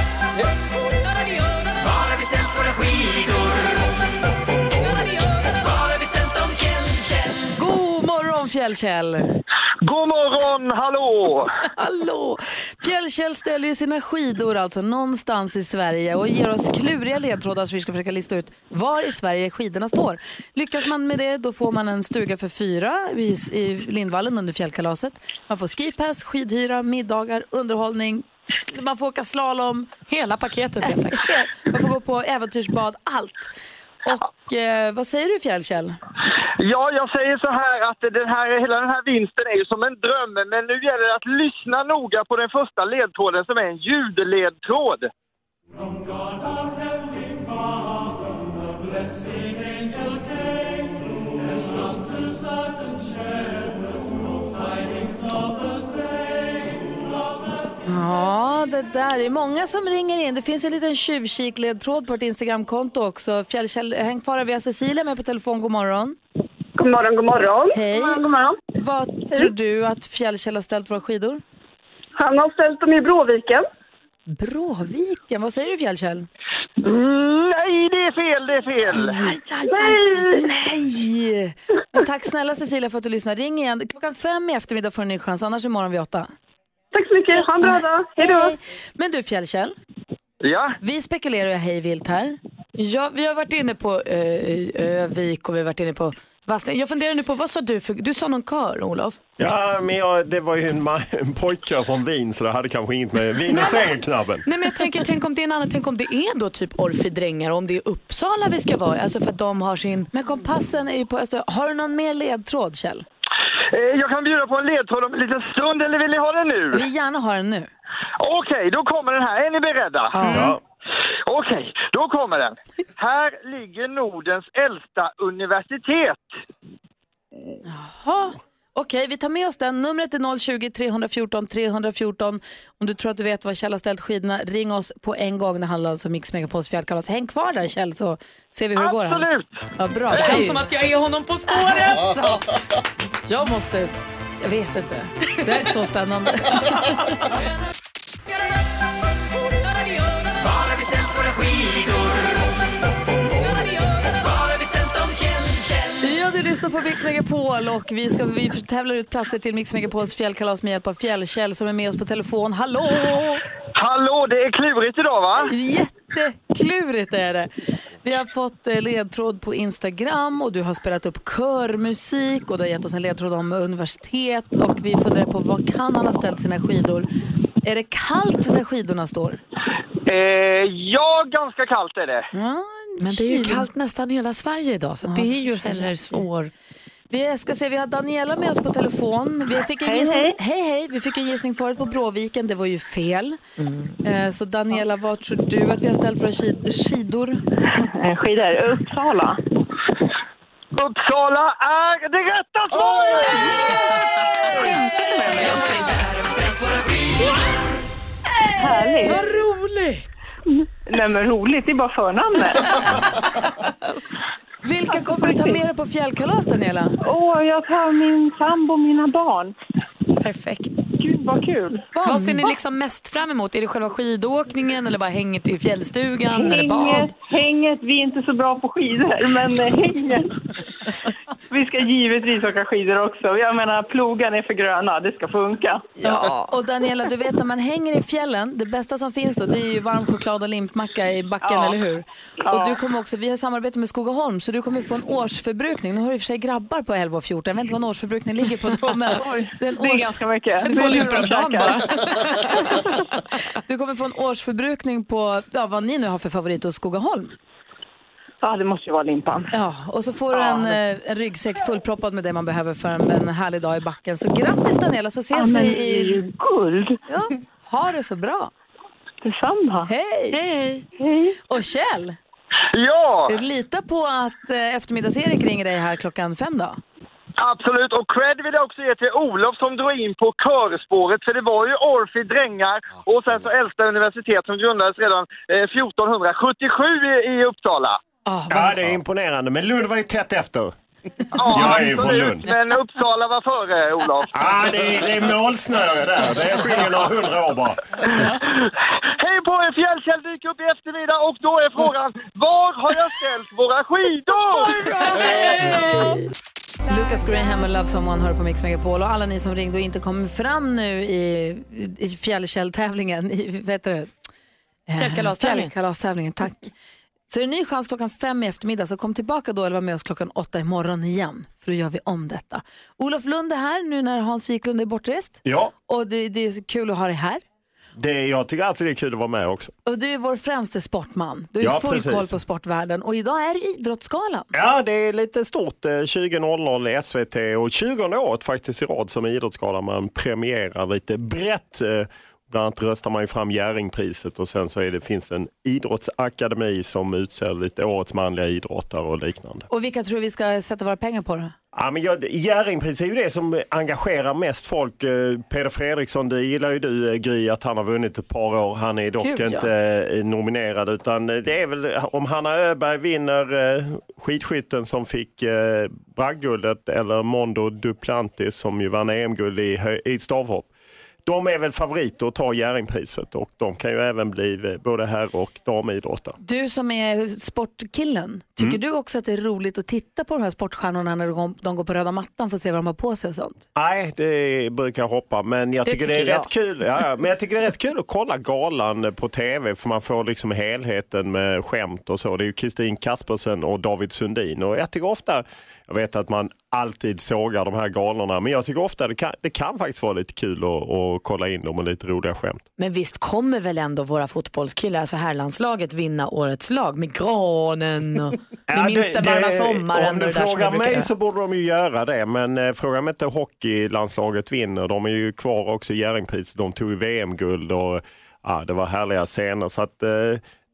[SPEAKER 17] Fjällkäll!
[SPEAKER 1] God morgon,
[SPEAKER 18] hallå!
[SPEAKER 1] Hallå! Fjällkäll ställer ju sina skidor alltså någonstans i Sverige och ger oss kluriga ledtrådar så vi ska försöka lista ut var i Sverige skidorna står. Lyckas man med det då får man en stuga för fyra i, i Lindvallen under fjällkalaset. Man får skipass, skidhyra, middagar, underhållning, man får åka slalom.
[SPEAKER 2] Hela paketet helt enkelt.
[SPEAKER 1] Man får gå på äventyrsbad, allt. Och eh, vad säger du Fjällkäll?
[SPEAKER 18] Ja, jag säger så här att den här, hela den här vinsten är ju som en dröm, men nu gäller det att lyssna noga på den första ledtråden som är en ljudledtråd.
[SPEAKER 1] From God Ja, det där är många som ringer in. Det finns en liten tjuvkikledtråd på vårt Instagramkonto också. Fjällkäll, häng kvar, vi har Cecilia med på telefon. God morgon.
[SPEAKER 15] God morgon, god morgon.
[SPEAKER 1] Hej.
[SPEAKER 15] God morgon, god morgon.
[SPEAKER 1] Vad tror du att Fjällkäll har ställt våra skidor?
[SPEAKER 15] Han har ställt dem i Bråviken.
[SPEAKER 1] Bråviken, vad säger du Fjällkäll?
[SPEAKER 18] Mm, nej, det är fel, det är fel.
[SPEAKER 1] Aj, aj, aj, nej! Men tack snälla Cecilia för att du lyssnar. Ring igen. Klockan fem i eftermiddag får du en ny chans, annars imorgon vid åtta.
[SPEAKER 15] Tack så mycket. Ha en bra dag. Hej då.
[SPEAKER 1] Men du Fjällkäll,
[SPEAKER 18] Ja,
[SPEAKER 1] vi spekulerar ju hej vilt här.
[SPEAKER 2] Ja, vi har varit inne på eh, Övik och vi har varit inne på Vassnäs. Jag funderar nu på, vad sa du? För, du sa någon kör, Olof?
[SPEAKER 12] Ja, men jag, det var ju en, en pojkkör från Wien så det hade kanske inget med vin i sängen knabben.
[SPEAKER 2] Nej men jag tänker, tänk om det är en annan, tänk om det är då typ Orfidrängar och om det är Uppsala vi ska vara Alltså för att de har sin...
[SPEAKER 1] Men kompassen är ju på Öster. Har du någon mer ledtråd Kjell?
[SPEAKER 18] Eh, jag kan bjuda på en ledtråd om en liten stund, eller vill ni ha den nu?
[SPEAKER 1] Vi vill gärna ha den nu.
[SPEAKER 18] Okej, då kommer den här. Är ni beredda?
[SPEAKER 12] Ja.
[SPEAKER 18] Okej, då kommer den. Här ligger Nordens äldsta universitet.
[SPEAKER 1] Jaha. Okej, vi tar med oss den. Numret är 020-314 314. Om du tror att du vet var Kjell har ställt skidorna, ring oss på en gång. Det handlar alltså om Mix Megapols fjällkalas. Häng kvar där Kjell så ser vi hur det går.
[SPEAKER 18] Absolut!
[SPEAKER 1] Ja, bra.
[SPEAKER 2] Det känns som att jag är honom på spåret!
[SPEAKER 1] Alltså, jag måste... Jag vet inte. Det här är så spännande. lyssnar på Mix Megapol och vi, ska, vi tävlar ut platser till Mix Megapols fjällkalas med hjälp av Fjällkäll som är med oss på telefon. Hallå!
[SPEAKER 18] Hallå, det är klurigt idag va?
[SPEAKER 1] Jätteklurigt är det. Vi har fått eh, ledtråd på Instagram och du har spelat upp körmusik och du har gett oss en ledtråd om universitet och vi funderar på var kan han ha ställt sina skidor? Är det kallt där skidorna står?
[SPEAKER 18] Eh, ja, ganska kallt är det.
[SPEAKER 1] Ja,
[SPEAKER 2] Men det är ju kallt nästan hela Sverige idag så det är ju heller svår.
[SPEAKER 1] Vi ska se, vi har Daniela med oss på telefon. Vi fick en
[SPEAKER 15] Hej,
[SPEAKER 1] gissning,
[SPEAKER 15] hej.
[SPEAKER 1] hej hej! Vi fick en gissning förut på Bråviken, det var ju fel. Eh, Så Daniela, var tror du att vi har ställt våra skid- skidor?
[SPEAKER 15] Skidor. Uppsala.
[SPEAKER 18] Uppsala är det rätta svaret!
[SPEAKER 15] Härligt.
[SPEAKER 2] Vad roligt!
[SPEAKER 15] Nej men roligt, det är bara förnamnet.
[SPEAKER 1] Vilka kommer du ta med dig på fjällkalas Daniela?
[SPEAKER 15] Åh, jag tar min sambo och mina barn.
[SPEAKER 2] Perfekt.
[SPEAKER 15] Gud vad kul.
[SPEAKER 2] Vad ser ni liksom mest fram emot? Är det själva skidåkningen eller bara hänget i fjällstugan eller bad?
[SPEAKER 15] Hänget, hänget, vi är inte så bra på skidor, men eh, hänget.
[SPEAKER 16] Vi ska givetvis åka skidor också. Jag menar, plogen är för gröna. Det ska funka.
[SPEAKER 1] Ja, och Daniela, du vet när man hänger i fjällen, det bästa som finns då, det är ju varm choklad och limpmacka i backen,
[SPEAKER 16] Ja.
[SPEAKER 1] eller hur?
[SPEAKER 16] Ja.
[SPEAKER 1] Och du kommer också, vi har samarbete med Skogaholm, så du kommer få en årsförbrukning. Nu har du i och för sig grabbar på 11 och 14, jag vet inte vad en årsförbrukning ligger på då, men
[SPEAKER 16] det är ganska mycket.
[SPEAKER 1] Två limpor om dagen bara. Du kommer få en årsförbrukning på ja, vad ni nu har för favorit hos Skogaholm.
[SPEAKER 16] Ja, det måste ju vara limpan.
[SPEAKER 1] Ja, och så får du
[SPEAKER 16] Ja,
[SPEAKER 1] en, eh, en ryggsäck fullproppad med det man behöver för en, en härlig dag i backen. Så grattis Daniela, så ses
[SPEAKER 16] Ja, men
[SPEAKER 1] vi
[SPEAKER 16] det är
[SPEAKER 1] i...
[SPEAKER 16] ju guld.
[SPEAKER 1] Ja, ha det så bra.
[SPEAKER 16] Detsamma.
[SPEAKER 1] Hej!
[SPEAKER 16] Hej!
[SPEAKER 1] Och Kjell,
[SPEAKER 18] Ja!
[SPEAKER 1] lita på att eh, eftermiddags-Erik ringer dig här klockan fem då.
[SPEAKER 18] Absolut, och cred vill jag också ge till Olof som drog in på körspåret, för det var ju Orfi Drängar och sen så äldsta universitet som grundades redan eh, 1477 i, i Uppsala.
[SPEAKER 12] Ja, det är imponerande. Men Lund var ju tätt efter.
[SPEAKER 18] Ja,
[SPEAKER 12] jag är ju från Lund.
[SPEAKER 18] Men Uppsala var före, Olof.
[SPEAKER 12] Ja, det är, det är målsnöre där. Det skiljer några hundra år bara.
[SPEAKER 18] Hej på er! Fjällkäll dyker upp i eftermiddag och då är frågan Var har jag ställt våra skidor?
[SPEAKER 1] Lucas Graham och Love Someone hör på Mix Megapol och alla ni som ringde och inte kom fram nu i, i fjällkälltävlingen, i, vad heter det? Eh,
[SPEAKER 2] Fjällkalastävlingen.
[SPEAKER 1] Fjällkalastävlingen, tack. Så är det en ny chans klockan fem i eftermiddag, så kom tillbaka då eller var med oss klockan åtta imorgon igen, för då gör vi om detta. Olof Lund är här nu när Hans Wiklund är bortrest
[SPEAKER 12] Ja,
[SPEAKER 1] och det, det är så kul att ha dig här.
[SPEAKER 12] det, jag tycker alltid det är kul att vara med också.
[SPEAKER 1] Och du är vår främste sportman. Du har
[SPEAKER 12] Ja,
[SPEAKER 1] full
[SPEAKER 12] precis.
[SPEAKER 1] koll på sportvärlden och idag är det Idrottsgalan.
[SPEAKER 12] Ja, det är lite stort. eh, 20.00 i SVT och 20 året faktiskt i rad som Idrottsgalan. Man premierar lite brett. Bland annat röstar man ju fram Jerringpriset och sen så är det, finns det en idrottsakademi som utser lite årets manliga idrottare och liknande.
[SPEAKER 1] Och vilka tror du vi ska sätta våra pengar på då?
[SPEAKER 12] Ja, men jag, är ju det som engagerar mest folk. Eh, Peder Fredriksson, det gillar ju du eh, Gry att han har vunnit ett par år. Han är dock
[SPEAKER 1] Kul, ja.
[SPEAKER 12] inte eh, nominerad utan det är väl om Hanna Öberg vinner skidskytten som fick bragdguldet eller Mondo Duplantis som ju vann EM-guld i, i stavhopp. De är väl favoriter att ta Jerringpriset och de kan ju även bli eh, både herr och damidrottare.
[SPEAKER 1] Du som är sportkillen, tycker
[SPEAKER 12] Mm.
[SPEAKER 1] du också att det är roligt att titta på de här sportstjärnorna när de går- på röda mattan för att se vad de har på sig och sånt?
[SPEAKER 12] Nej, det brukar jag hoppa. Men jag
[SPEAKER 1] Det
[SPEAKER 12] tycker, det
[SPEAKER 1] tycker
[SPEAKER 12] är
[SPEAKER 1] jag.
[SPEAKER 12] rätt kul. Ja, men jag tycker det är rätt kul att kolla galan på tv för man får liksom helheten med skämt och så. Det är ju Kristin Kaspersen och David Sundin och jag tycker ofta, jag vet att man alltid sågar de här galorna, men jag tycker ofta det kan, det kan faktiskt vara lite kul att, att kolla in dem och lite roliga skämt.
[SPEAKER 2] Men visst kommer väl ändå våra fotbollskillar, alltså herrlandslaget, vinna årets lag med granen och med minsta varma sommaren.
[SPEAKER 12] Om du frågar
[SPEAKER 2] brukar
[SPEAKER 12] mig så borde de ju göra det, men eh, fråga mig inte hockeylandslaget vinner. De är ju kvar också i Jerringpriset. De tog ju VM-guld och ja, det var härliga scener. Så att, eh,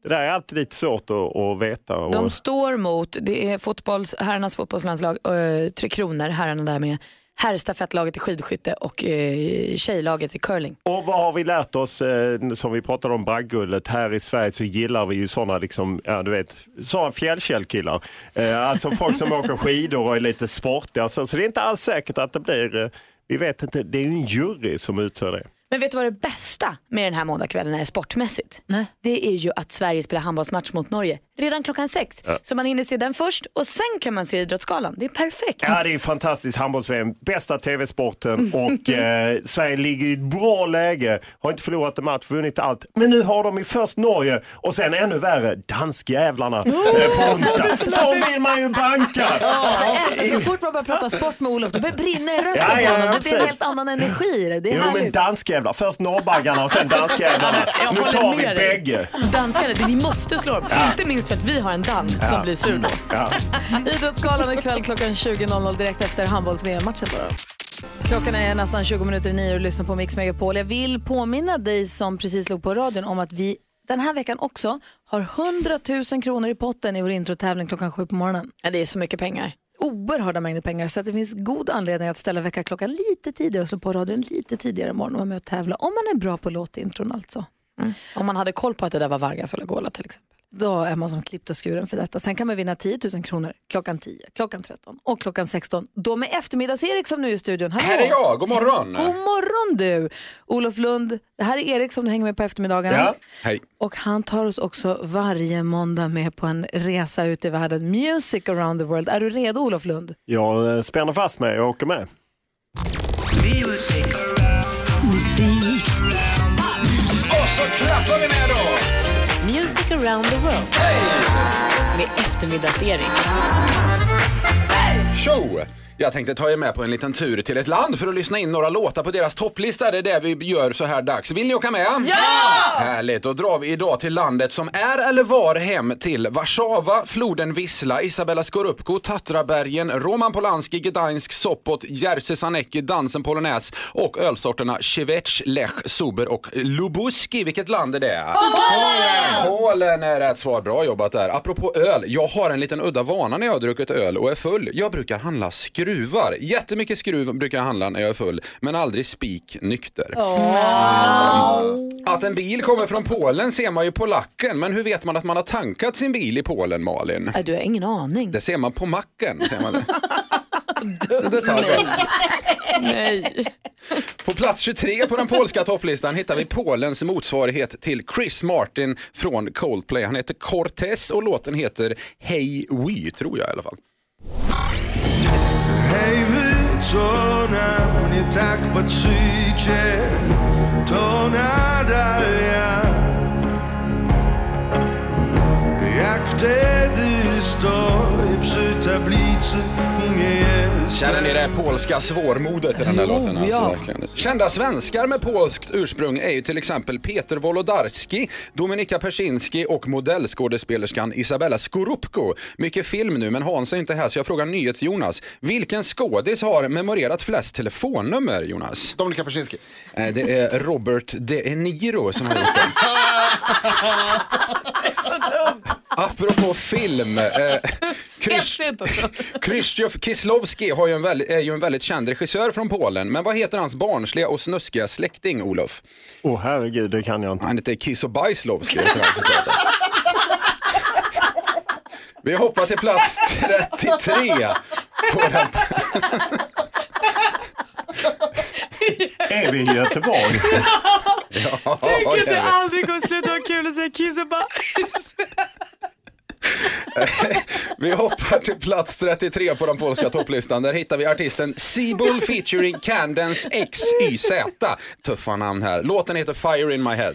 [SPEAKER 12] det där är alltid lite svårt att, att veta.
[SPEAKER 2] De står mot, det är fotbolls, herrarnas fotbollslandslag, äh, Tre Kronor, herrarna där med herrstafettlaget i skidskytte och äh, tjejlaget i curling.
[SPEAKER 12] och vad har vi lärt oss, eh, som vi pratade om bragdguldet, här i Sverige så gillar vi ju sådana liksom, ja, du vet, såna fjällkällkillar. Eh, alltså folk som åker skidor och är lite sportiga. Så, så det är inte alls säkert att det blir, eh, vi vet inte, det är ju en jury som utser det.
[SPEAKER 2] Men vet du vad det bästa med den här måndagskvällen är sportmässigt? Det är ju att Sverige spelar handbollsmatch mot Norge redan klockan sex.
[SPEAKER 12] Ja.
[SPEAKER 2] Så man hinner se den först och sen kan man se Idrottsgalan. Det är perfekt.
[SPEAKER 12] Ja, det är fantastiskt handbolls-VM. Bästa tv-sporten
[SPEAKER 2] Mm.
[SPEAKER 12] och eh, Sverige ligger i ett bra läge. Har inte förlorat en match, vunnit allt. Men nu har de ju först Norge och sen ännu värre, danskjävlarna eh, på onsdag. De vill man ju banka.
[SPEAKER 1] Alltså, alltså, så fort man börjar prata sport med Olof, då börjar det brinna i rösten
[SPEAKER 12] Ja,
[SPEAKER 1] på
[SPEAKER 12] ja,
[SPEAKER 1] honom. Det
[SPEAKER 12] precis.
[SPEAKER 1] en helt annan energi det. Det är
[SPEAKER 12] Jo men danskjävlar, först norrbaggarna och sen danskjävlarna. Nu tar vi bägge.
[SPEAKER 2] Danskarna, det- vi måste slå dem. Inte minst för att vi har en dansk som
[SPEAKER 12] Ja.
[SPEAKER 2] blir sur då.
[SPEAKER 12] Ja.
[SPEAKER 1] Idrottsgalan ikväll klockan 20.00 direkt efter handbolls-VM-matchen. Klockan är nästan 20 minuter i nio och lyssnar på Mix Megapol. Jag vill påminna dig som precis slog på radion om att vi den här veckan också har 100 000 kronor i potten i vår introtävling klockan sju på morgonen.
[SPEAKER 2] Ja, det är så mycket pengar.
[SPEAKER 1] Oerhörda mängder pengar så att det finns god anledning att ställa väckarklockan lite tidigare och slå på radion lite tidigare imorgon och vara med och tävla. Om man är bra på låtintron alltså.
[SPEAKER 2] Om man hade koll på att det där var Vargas och Lagola till exempel.
[SPEAKER 1] Då är man som klippt och skuren för detta. Sen kan man vinna 10 000 kronor klockan 10, klockan 13 och klockan 16. Då med eftermiddags-Erik som nu är i studion. Hallå.
[SPEAKER 19] Här är jag, god morgon.
[SPEAKER 1] God morgon du! Olof Lund, det här är Erik som du hänger med på eftermiddagarna.
[SPEAKER 19] Ja. Hej.
[SPEAKER 1] Och han tar oss också varje måndag med på en resa ut i världen. Music around the world. Är du redo Olof Lund?
[SPEAKER 12] Jag eh, spänner fast mig och åker med.
[SPEAKER 17] Musik.
[SPEAKER 19] Och så klappar vi med.
[SPEAKER 9] Music around the world. Med eftermiddags-Erik.
[SPEAKER 19] Show! Jag tänkte ta er med på en liten tur till ett land för att lyssna in några låtar på deras topplista. Det är det vi gör så här dags. Vill ni åka med?
[SPEAKER 17] Ja!
[SPEAKER 19] Härligt, då drar vi idag till landet som är eller var hem till Warszawa, floden Wisla, Isabella Skorupko, Tatrabergen, Roman Polanski, Gdańsk, Sopot, Jerzy Sarnecki, dansen polonäs och ölsorterna Cievecz, Lech, Suber och Lubuski. Vilket land är det?
[SPEAKER 17] Polen!
[SPEAKER 19] Polen är rätt svar. Bra jobbat där. Apropå öl, jag har en liten udda vana när jag har druckit öl och är full. Jag brukar handla skruvar. Jättemycket skruv brukar jag handla när jag är full, men aldrig spik nykter. Att en bil kommer från Polen ser man ju på lacken, men hur vet man att man har tankat sin bil i Polen, Malin?
[SPEAKER 2] Nej, du har ingen aning.
[SPEAKER 19] Det ser man på macken. Ser man det. Detaljen.
[SPEAKER 2] Nej.
[SPEAKER 19] På plats 23 på den polska topplistan hittar vi Polens motsvarighet till Chris Martin från Coldplay. Han heter Cortez och låten heter Hey We, tror jag i alla fall.
[SPEAKER 17] Hej wieczorem, nie tak patrzycie, to nadal ja. Jak wtedy stoję przy tablicy i nie jest
[SPEAKER 19] Känner ni det polska svårmodet i den där
[SPEAKER 17] Jo,
[SPEAKER 19] låten? Alltså,
[SPEAKER 17] ja.
[SPEAKER 19] verkligen. Kända svenskar med polskt ursprung är ju till exempel Peter Wolodarski, Dominika Persinski och modellskådespelerskan Isabella Skorupko. Mycket film nu, men Hans är inte här så jag frågar NyhetsJonas. Vilken skådis har memorerat flest telefonnummer, Jonas?
[SPEAKER 3] Dominika Persinski.
[SPEAKER 19] Eh, Det är Robert De Niro som har gjort det. Apropå film. Eh, Krzysztof Kieslowski har ju en väldigt, är ju en väldigt känd regissör från Polen. Men vad heter hans barnsliga och snuskiga släkting, Olof?
[SPEAKER 12] Åh herregud, det kan jag inte.
[SPEAKER 19] Han heter Kiss och Bajslovski. såklart. Vi hoppar till plats 33 på den.
[SPEAKER 12] Är vi i Göteborg?
[SPEAKER 19] Ja,
[SPEAKER 2] Tänk att
[SPEAKER 19] det
[SPEAKER 2] aldrig kommer sluta vara kul att säga kiss och bajs.
[SPEAKER 19] Vi hoppar till plats 33 på den polska topplistan. Där hittar vi artisten Seabull featuring Candence XYZ. Tuffa namn här. Låten heter Fire in my head.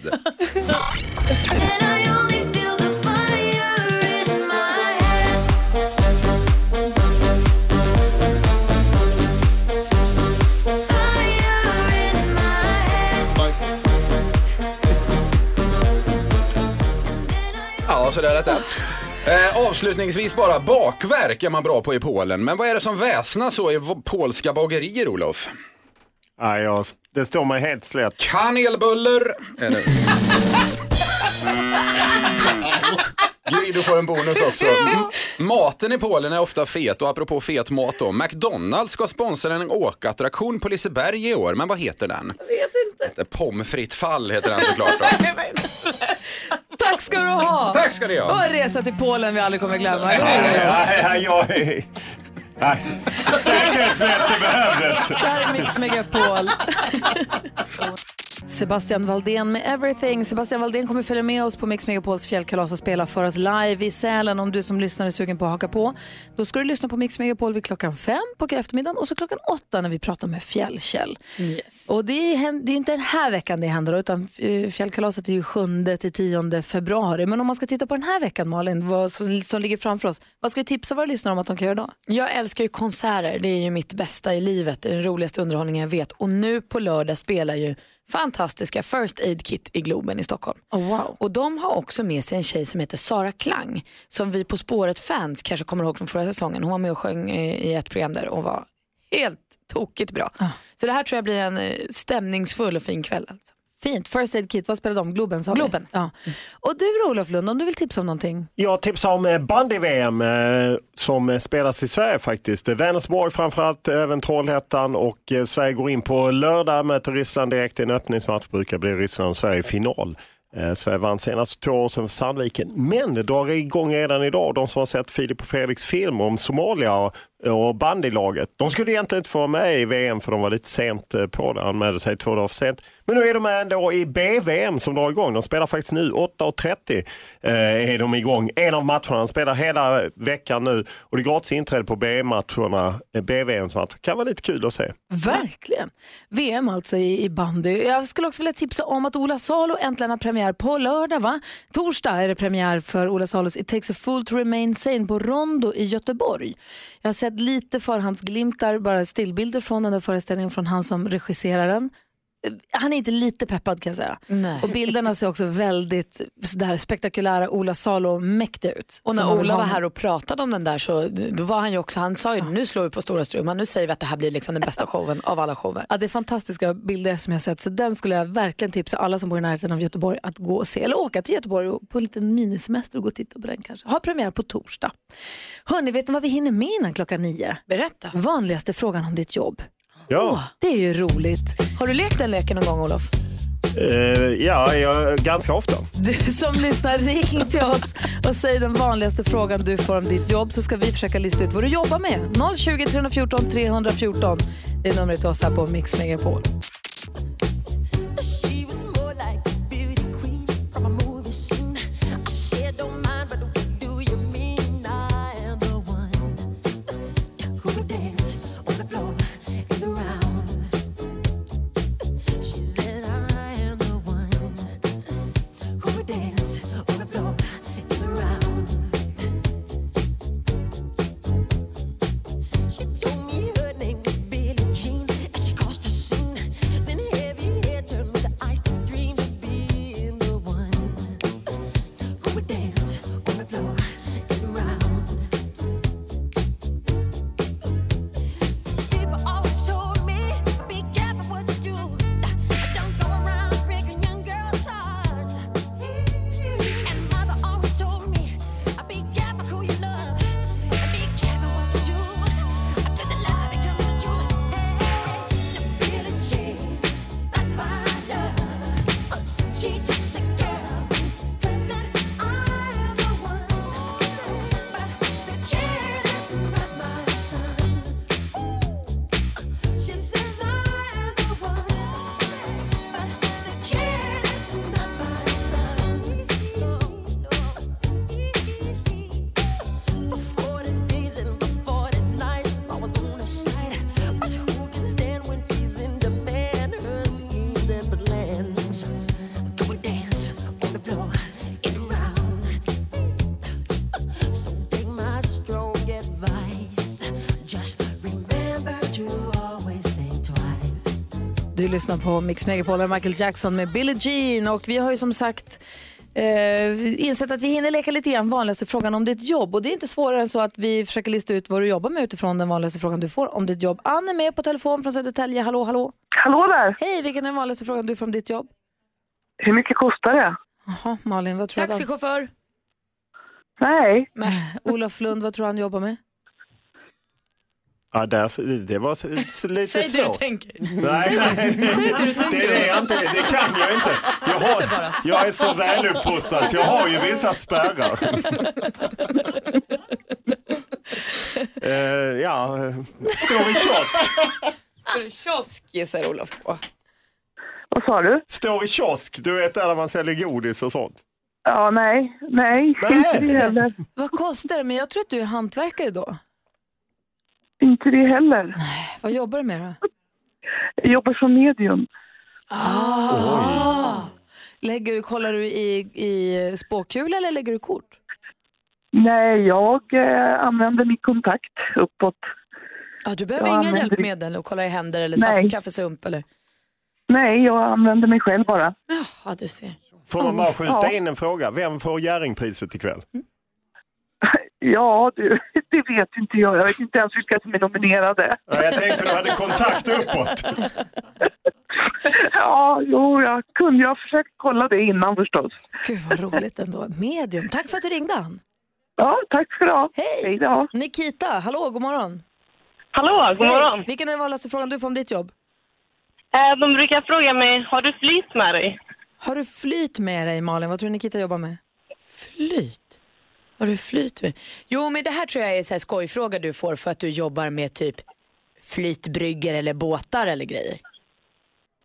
[SPEAKER 19] Ja, så där lät det. Eh, avslutningsvis bara, bakverk är man bra på i Polen. Men vad är det som väsnas så i polska bagerier, Olof?
[SPEAKER 12] Nej, jag, det står mig helt slätt.
[SPEAKER 19] Kanelbuller det. Gry, du får en bonus också. M- maten i Polen är ofta fet och apropå fet mat då. McDonalds ska sponsra en åkattraktion på Liseberg i år, men vad heter den? Jag vet inte. Pommes frites fall heter den såklart då.
[SPEAKER 1] Tack ska du ha!
[SPEAKER 19] Tack ska ni ha.
[SPEAKER 1] Och en resa till Polen vi aldrig kommer glömma.
[SPEAKER 12] Nej. Säkerhetsbälte behövdes.
[SPEAKER 1] Det här är Mix Megapol. Sebastian Valdén med Everything. Sebastian Valdén kommer följa med oss på Mix Megapols fjällkalas och spela för oss live i Sälen om du som lyssnar är sugen på att haka på. Då ska du lyssna på Mix Megapol vid klockan fem på eftermiddagen och så klockan åtta när vi pratar med Fjällkäll.
[SPEAKER 2] Yes.
[SPEAKER 1] Och det är, det är inte den här veckan det händer utan eh, fjällkalaset är ju 7 till 10 februari. Men om man ska titta på den här veckan Malin, vad som, som ligger framför oss, vad ska vi tipsa våra lyssnare om att de kan göra då?
[SPEAKER 2] Jag älskar ju konserter, det är ju mitt bästa i livet, det är den roligaste underhållningen jag vet. Och nu på lördag spelar ju fantastiska First Aid Kit i Globen i Stockholm.
[SPEAKER 1] Oh, wow.
[SPEAKER 2] Och de har också med sig en tjej som heter Sara Klang, som vi På spåret-fans kanske kommer ihåg från förra säsongen. Hon var med och sjöng eh, i ett program där och var helt tokigt bra. Så det här tror jag blir en eh, stämningsfull och fin kväll. Alltså.
[SPEAKER 1] Fint. First Aid Kit, vad spelar de? Globen sa?
[SPEAKER 2] Globen.
[SPEAKER 1] Ja. Och du då, Olof Lund, om du vill tipsa om någonting?
[SPEAKER 12] Jag tipsar om eh, bandy-VM eh, som eh, spelas i Sverige faktiskt. Vänersborg framförallt, även Trollhättan och Sverige går in på lördag, möter Ryssland direkt i en öppningsmatch. Brukar bli Ryssland och Sverige i final. Sverige vann senast två år sedan för Sandviken. Men det drar igång redan idag. De som har sett Filip och Fredriks film om Somalia och, och bandylaget. De skulle egentligen inte få vara med i VM för de var lite sent eh, på det. Anmälde sig två dagar för sent. Men nu är de med ändå i BVM som drar igång. De spelar faktiskt nu 8.30 eh, är de igång. En av matcherna. De spelar hela veckan nu och det är gratis inträde på BVM-matcherna. Eh, BVMs matcher. Kan vara lite kul att se.
[SPEAKER 1] Verkligen. VM alltså i, i bandy. Jag skulle också vilja tipsa om att Ola Salo äntligen har premiär på lördag. Va? Torsdag är det premiär för Ola Salos It takes a fool to remain sane på Rondo i Göteborg. Jag har sett lite förhandsglimtar, bara stillbilder från den där föreställningen från han som regisserar den. Han är inte lite peppad kan jag säga.
[SPEAKER 2] Nej.
[SPEAKER 1] Och bilderna ser också väldigt sådär spektakulära Ola Salo mäktiga ut.
[SPEAKER 2] Och när Ola var här och pratade om den där så då var han ju också, han sa ju nu slår vi på stora strumman, nu säger vi att det här blir liksom den bästa showen av alla shower.
[SPEAKER 1] Ja, det är fantastiska bilder som jag sett så den skulle jag verkligen tipsa alla som bor i närheten av Göteborg att gå och se. Eller åka till Göteborg och på en liten minisemester och gå och titta på den kanske. Ha premiär på torsdag. Hörni, vet ni vad vi hinner med innan klockan nio?
[SPEAKER 2] Berätta.
[SPEAKER 1] Vanligaste frågan om ditt jobb.
[SPEAKER 12] Ja.
[SPEAKER 1] Det är ju roligt.
[SPEAKER 2] Har du lekt den leken någon gång Olof?
[SPEAKER 12] Eh, ja, jag, ganska ofta.
[SPEAKER 1] Du som lyssnar, ring till oss och säg den vanligaste frågan du får om ditt jobb så ska vi försöka lista ut vad du jobbar med. 020 314 314 det är numret till oss här på Mix Megapol. Du lyssnar på Mix Megapol med Michael Jackson med Billie Jean och vi har ju som sagt eh, insett att vi hinner leka lite grann vanligaste frågan om ditt jobb och det är inte svårare än så att vi försöker lista ut vad du jobbar med utifrån den vanligaste frågan du får om ditt jobb. Ann är med på telefon från Södertälje. Hallå, hallå.
[SPEAKER 13] Hallå där.
[SPEAKER 1] Hej, vilken är den vanligaste frågan du får om ditt jobb?
[SPEAKER 13] Hur mycket kostar det?
[SPEAKER 1] Jaha, Malin, vad tror du?
[SPEAKER 2] Taxichaufför.
[SPEAKER 13] Nej.
[SPEAKER 1] Olof Lund, vad tror du han jobbar med?
[SPEAKER 12] Ja, där, det var lite
[SPEAKER 2] Säg
[SPEAKER 12] svårt.
[SPEAKER 2] det du tänker.
[SPEAKER 12] Nej,
[SPEAKER 2] Säg
[SPEAKER 12] nej,
[SPEAKER 2] det. Säg det du tänker.
[SPEAKER 12] det, är jag inte, det kan jag inte. Jag,
[SPEAKER 2] Säg
[SPEAKER 12] har, jag är så väluppfostrad så jag har ju vissa spärrar. Eh, ja, står i kiosk.
[SPEAKER 2] Står i kiosk gissar Olof på.
[SPEAKER 13] Vad sa du?
[SPEAKER 12] Står i kiosk, du vet där man säljer godis och sånt.
[SPEAKER 13] Ja, nej. Nej, inte det heller.
[SPEAKER 1] Vad kostar det? Men jag tror att du är hantverkare då.
[SPEAKER 13] Inte det heller.
[SPEAKER 1] Vad jobbar du med då?
[SPEAKER 13] Jag jobbar som medium.
[SPEAKER 1] Ah. Lägger, du- kollar du i, i spåkula eller lägger du kort?
[SPEAKER 13] Nej, jag eh, använder min kontakt uppåt.
[SPEAKER 2] Ja, du behöver
[SPEAKER 13] Jag
[SPEAKER 2] inga
[SPEAKER 13] använder-
[SPEAKER 2] hjälpmedel och kolla i händer eller
[SPEAKER 13] Nej.
[SPEAKER 2] saft, kaffesump eller?
[SPEAKER 13] Nej, jag använder mig själv bara.
[SPEAKER 2] Ja, du ser.
[SPEAKER 12] Får man bara skjuta
[SPEAKER 13] Ja.
[SPEAKER 12] in en fråga? Vem får Jerringpriset ikväll?
[SPEAKER 13] Ja, du, det vet inte jag. Jag vet inte ens vilka som är nominerade.
[SPEAKER 12] Ja, jag tänkte du hade kontakt uppåt.
[SPEAKER 13] Ja, jo, jag kunde ju ha försökt kolla det innan förstås.
[SPEAKER 1] Gud vad roligt ändå. Medium. Tack för att du ringde Ann.
[SPEAKER 13] Ja, tack ska du ha.
[SPEAKER 1] Hej!
[SPEAKER 13] Hej då.
[SPEAKER 1] Nikita, hallå, god morgon.
[SPEAKER 20] Hallå, god
[SPEAKER 1] Hej.
[SPEAKER 20] morgon.
[SPEAKER 1] Vilken är den vanligaste frågan du får om ditt jobb?
[SPEAKER 20] Eh, De brukar fråga mig, har du flit med dig?
[SPEAKER 2] Har du flyt med dig Malin? Vad tror du Nikita jobbar med? Flyt? Har du flyt med? Jo men det här tror jag är en skojfråga du får för att du jobbar med typ flytbrygger eller båtar eller grejer.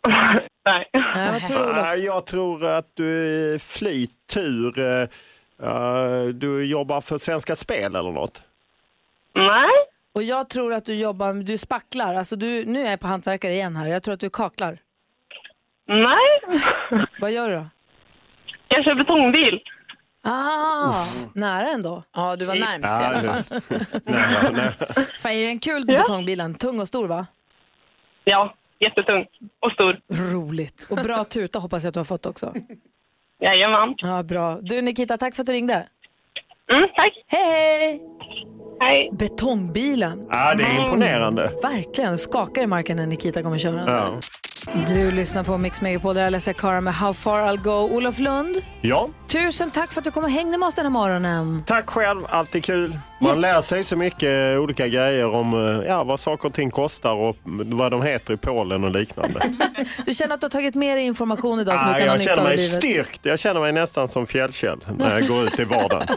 [SPEAKER 13] Nej.
[SPEAKER 2] Ja, vad tror du, Olof?
[SPEAKER 12] Jag tror att du är flyttur. eh, Du jobbar för Svenska Spel eller något?
[SPEAKER 13] Nej.
[SPEAKER 1] Och jag tror att du jobbar, du spacklar, alltså du, nu är jag på hantverkare igen här, jag tror att du kaklar.
[SPEAKER 13] Nej.
[SPEAKER 1] Vad gör du då?
[SPEAKER 13] Jag kör betongbil.
[SPEAKER 1] Ah, nära ändå.
[SPEAKER 2] Ja, du var
[SPEAKER 1] Typ.
[SPEAKER 2] närmst
[SPEAKER 12] Ja,
[SPEAKER 2] i alla
[SPEAKER 12] det-
[SPEAKER 2] fall.
[SPEAKER 12] Nej, nej.
[SPEAKER 1] Fan, är det en kul betongbilen? Tung och stor va?
[SPEAKER 13] Ja, jättetung och stor.
[SPEAKER 1] Roligt. Och bra tuta hoppas jag att du har fått också.
[SPEAKER 13] Jajamän.
[SPEAKER 1] Ja, bra. Du Nikita, tack för att du ringde.
[SPEAKER 13] Mm, tack.
[SPEAKER 1] Hej, hej!
[SPEAKER 13] Hej.
[SPEAKER 1] Betongbilen.
[SPEAKER 12] Ja, det är imponerande.
[SPEAKER 1] Verkligen. Skakar i marken när Nikita kommer köra den.
[SPEAKER 12] Ja.
[SPEAKER 1] Du lyssnar på Mix Megapol där Alessia Cara med How far I'll go. Olof Lund,
[SPEAKER 12] ja,
[SPEAKER 1] tusen tack för att du kom och hängde med oss den här morgonen.
[SPEAKER 12] tack själv. Alltid kul. Man lär sig så mycket olika grejer om eh, ja, vad saker och ting kostar och vad de heter i Polen och liknande.
[SPEAKER 1] Du känner att du har tagit med dig information idag som
[SPEAKER 12] Ah,
[SPEAKER 1] du kan ha
[SPEAKER 12] jag
[SPEAKER 1] nytta
[SPEAKER 12] känner
[SPEAKER 1] av i
[SPEAKER 12] mig
[SPEAKER 1] livet?
[SPEAKER 12] styrkt. Jag känner mig nästan som fjällkäll när jag går ut i vardagen.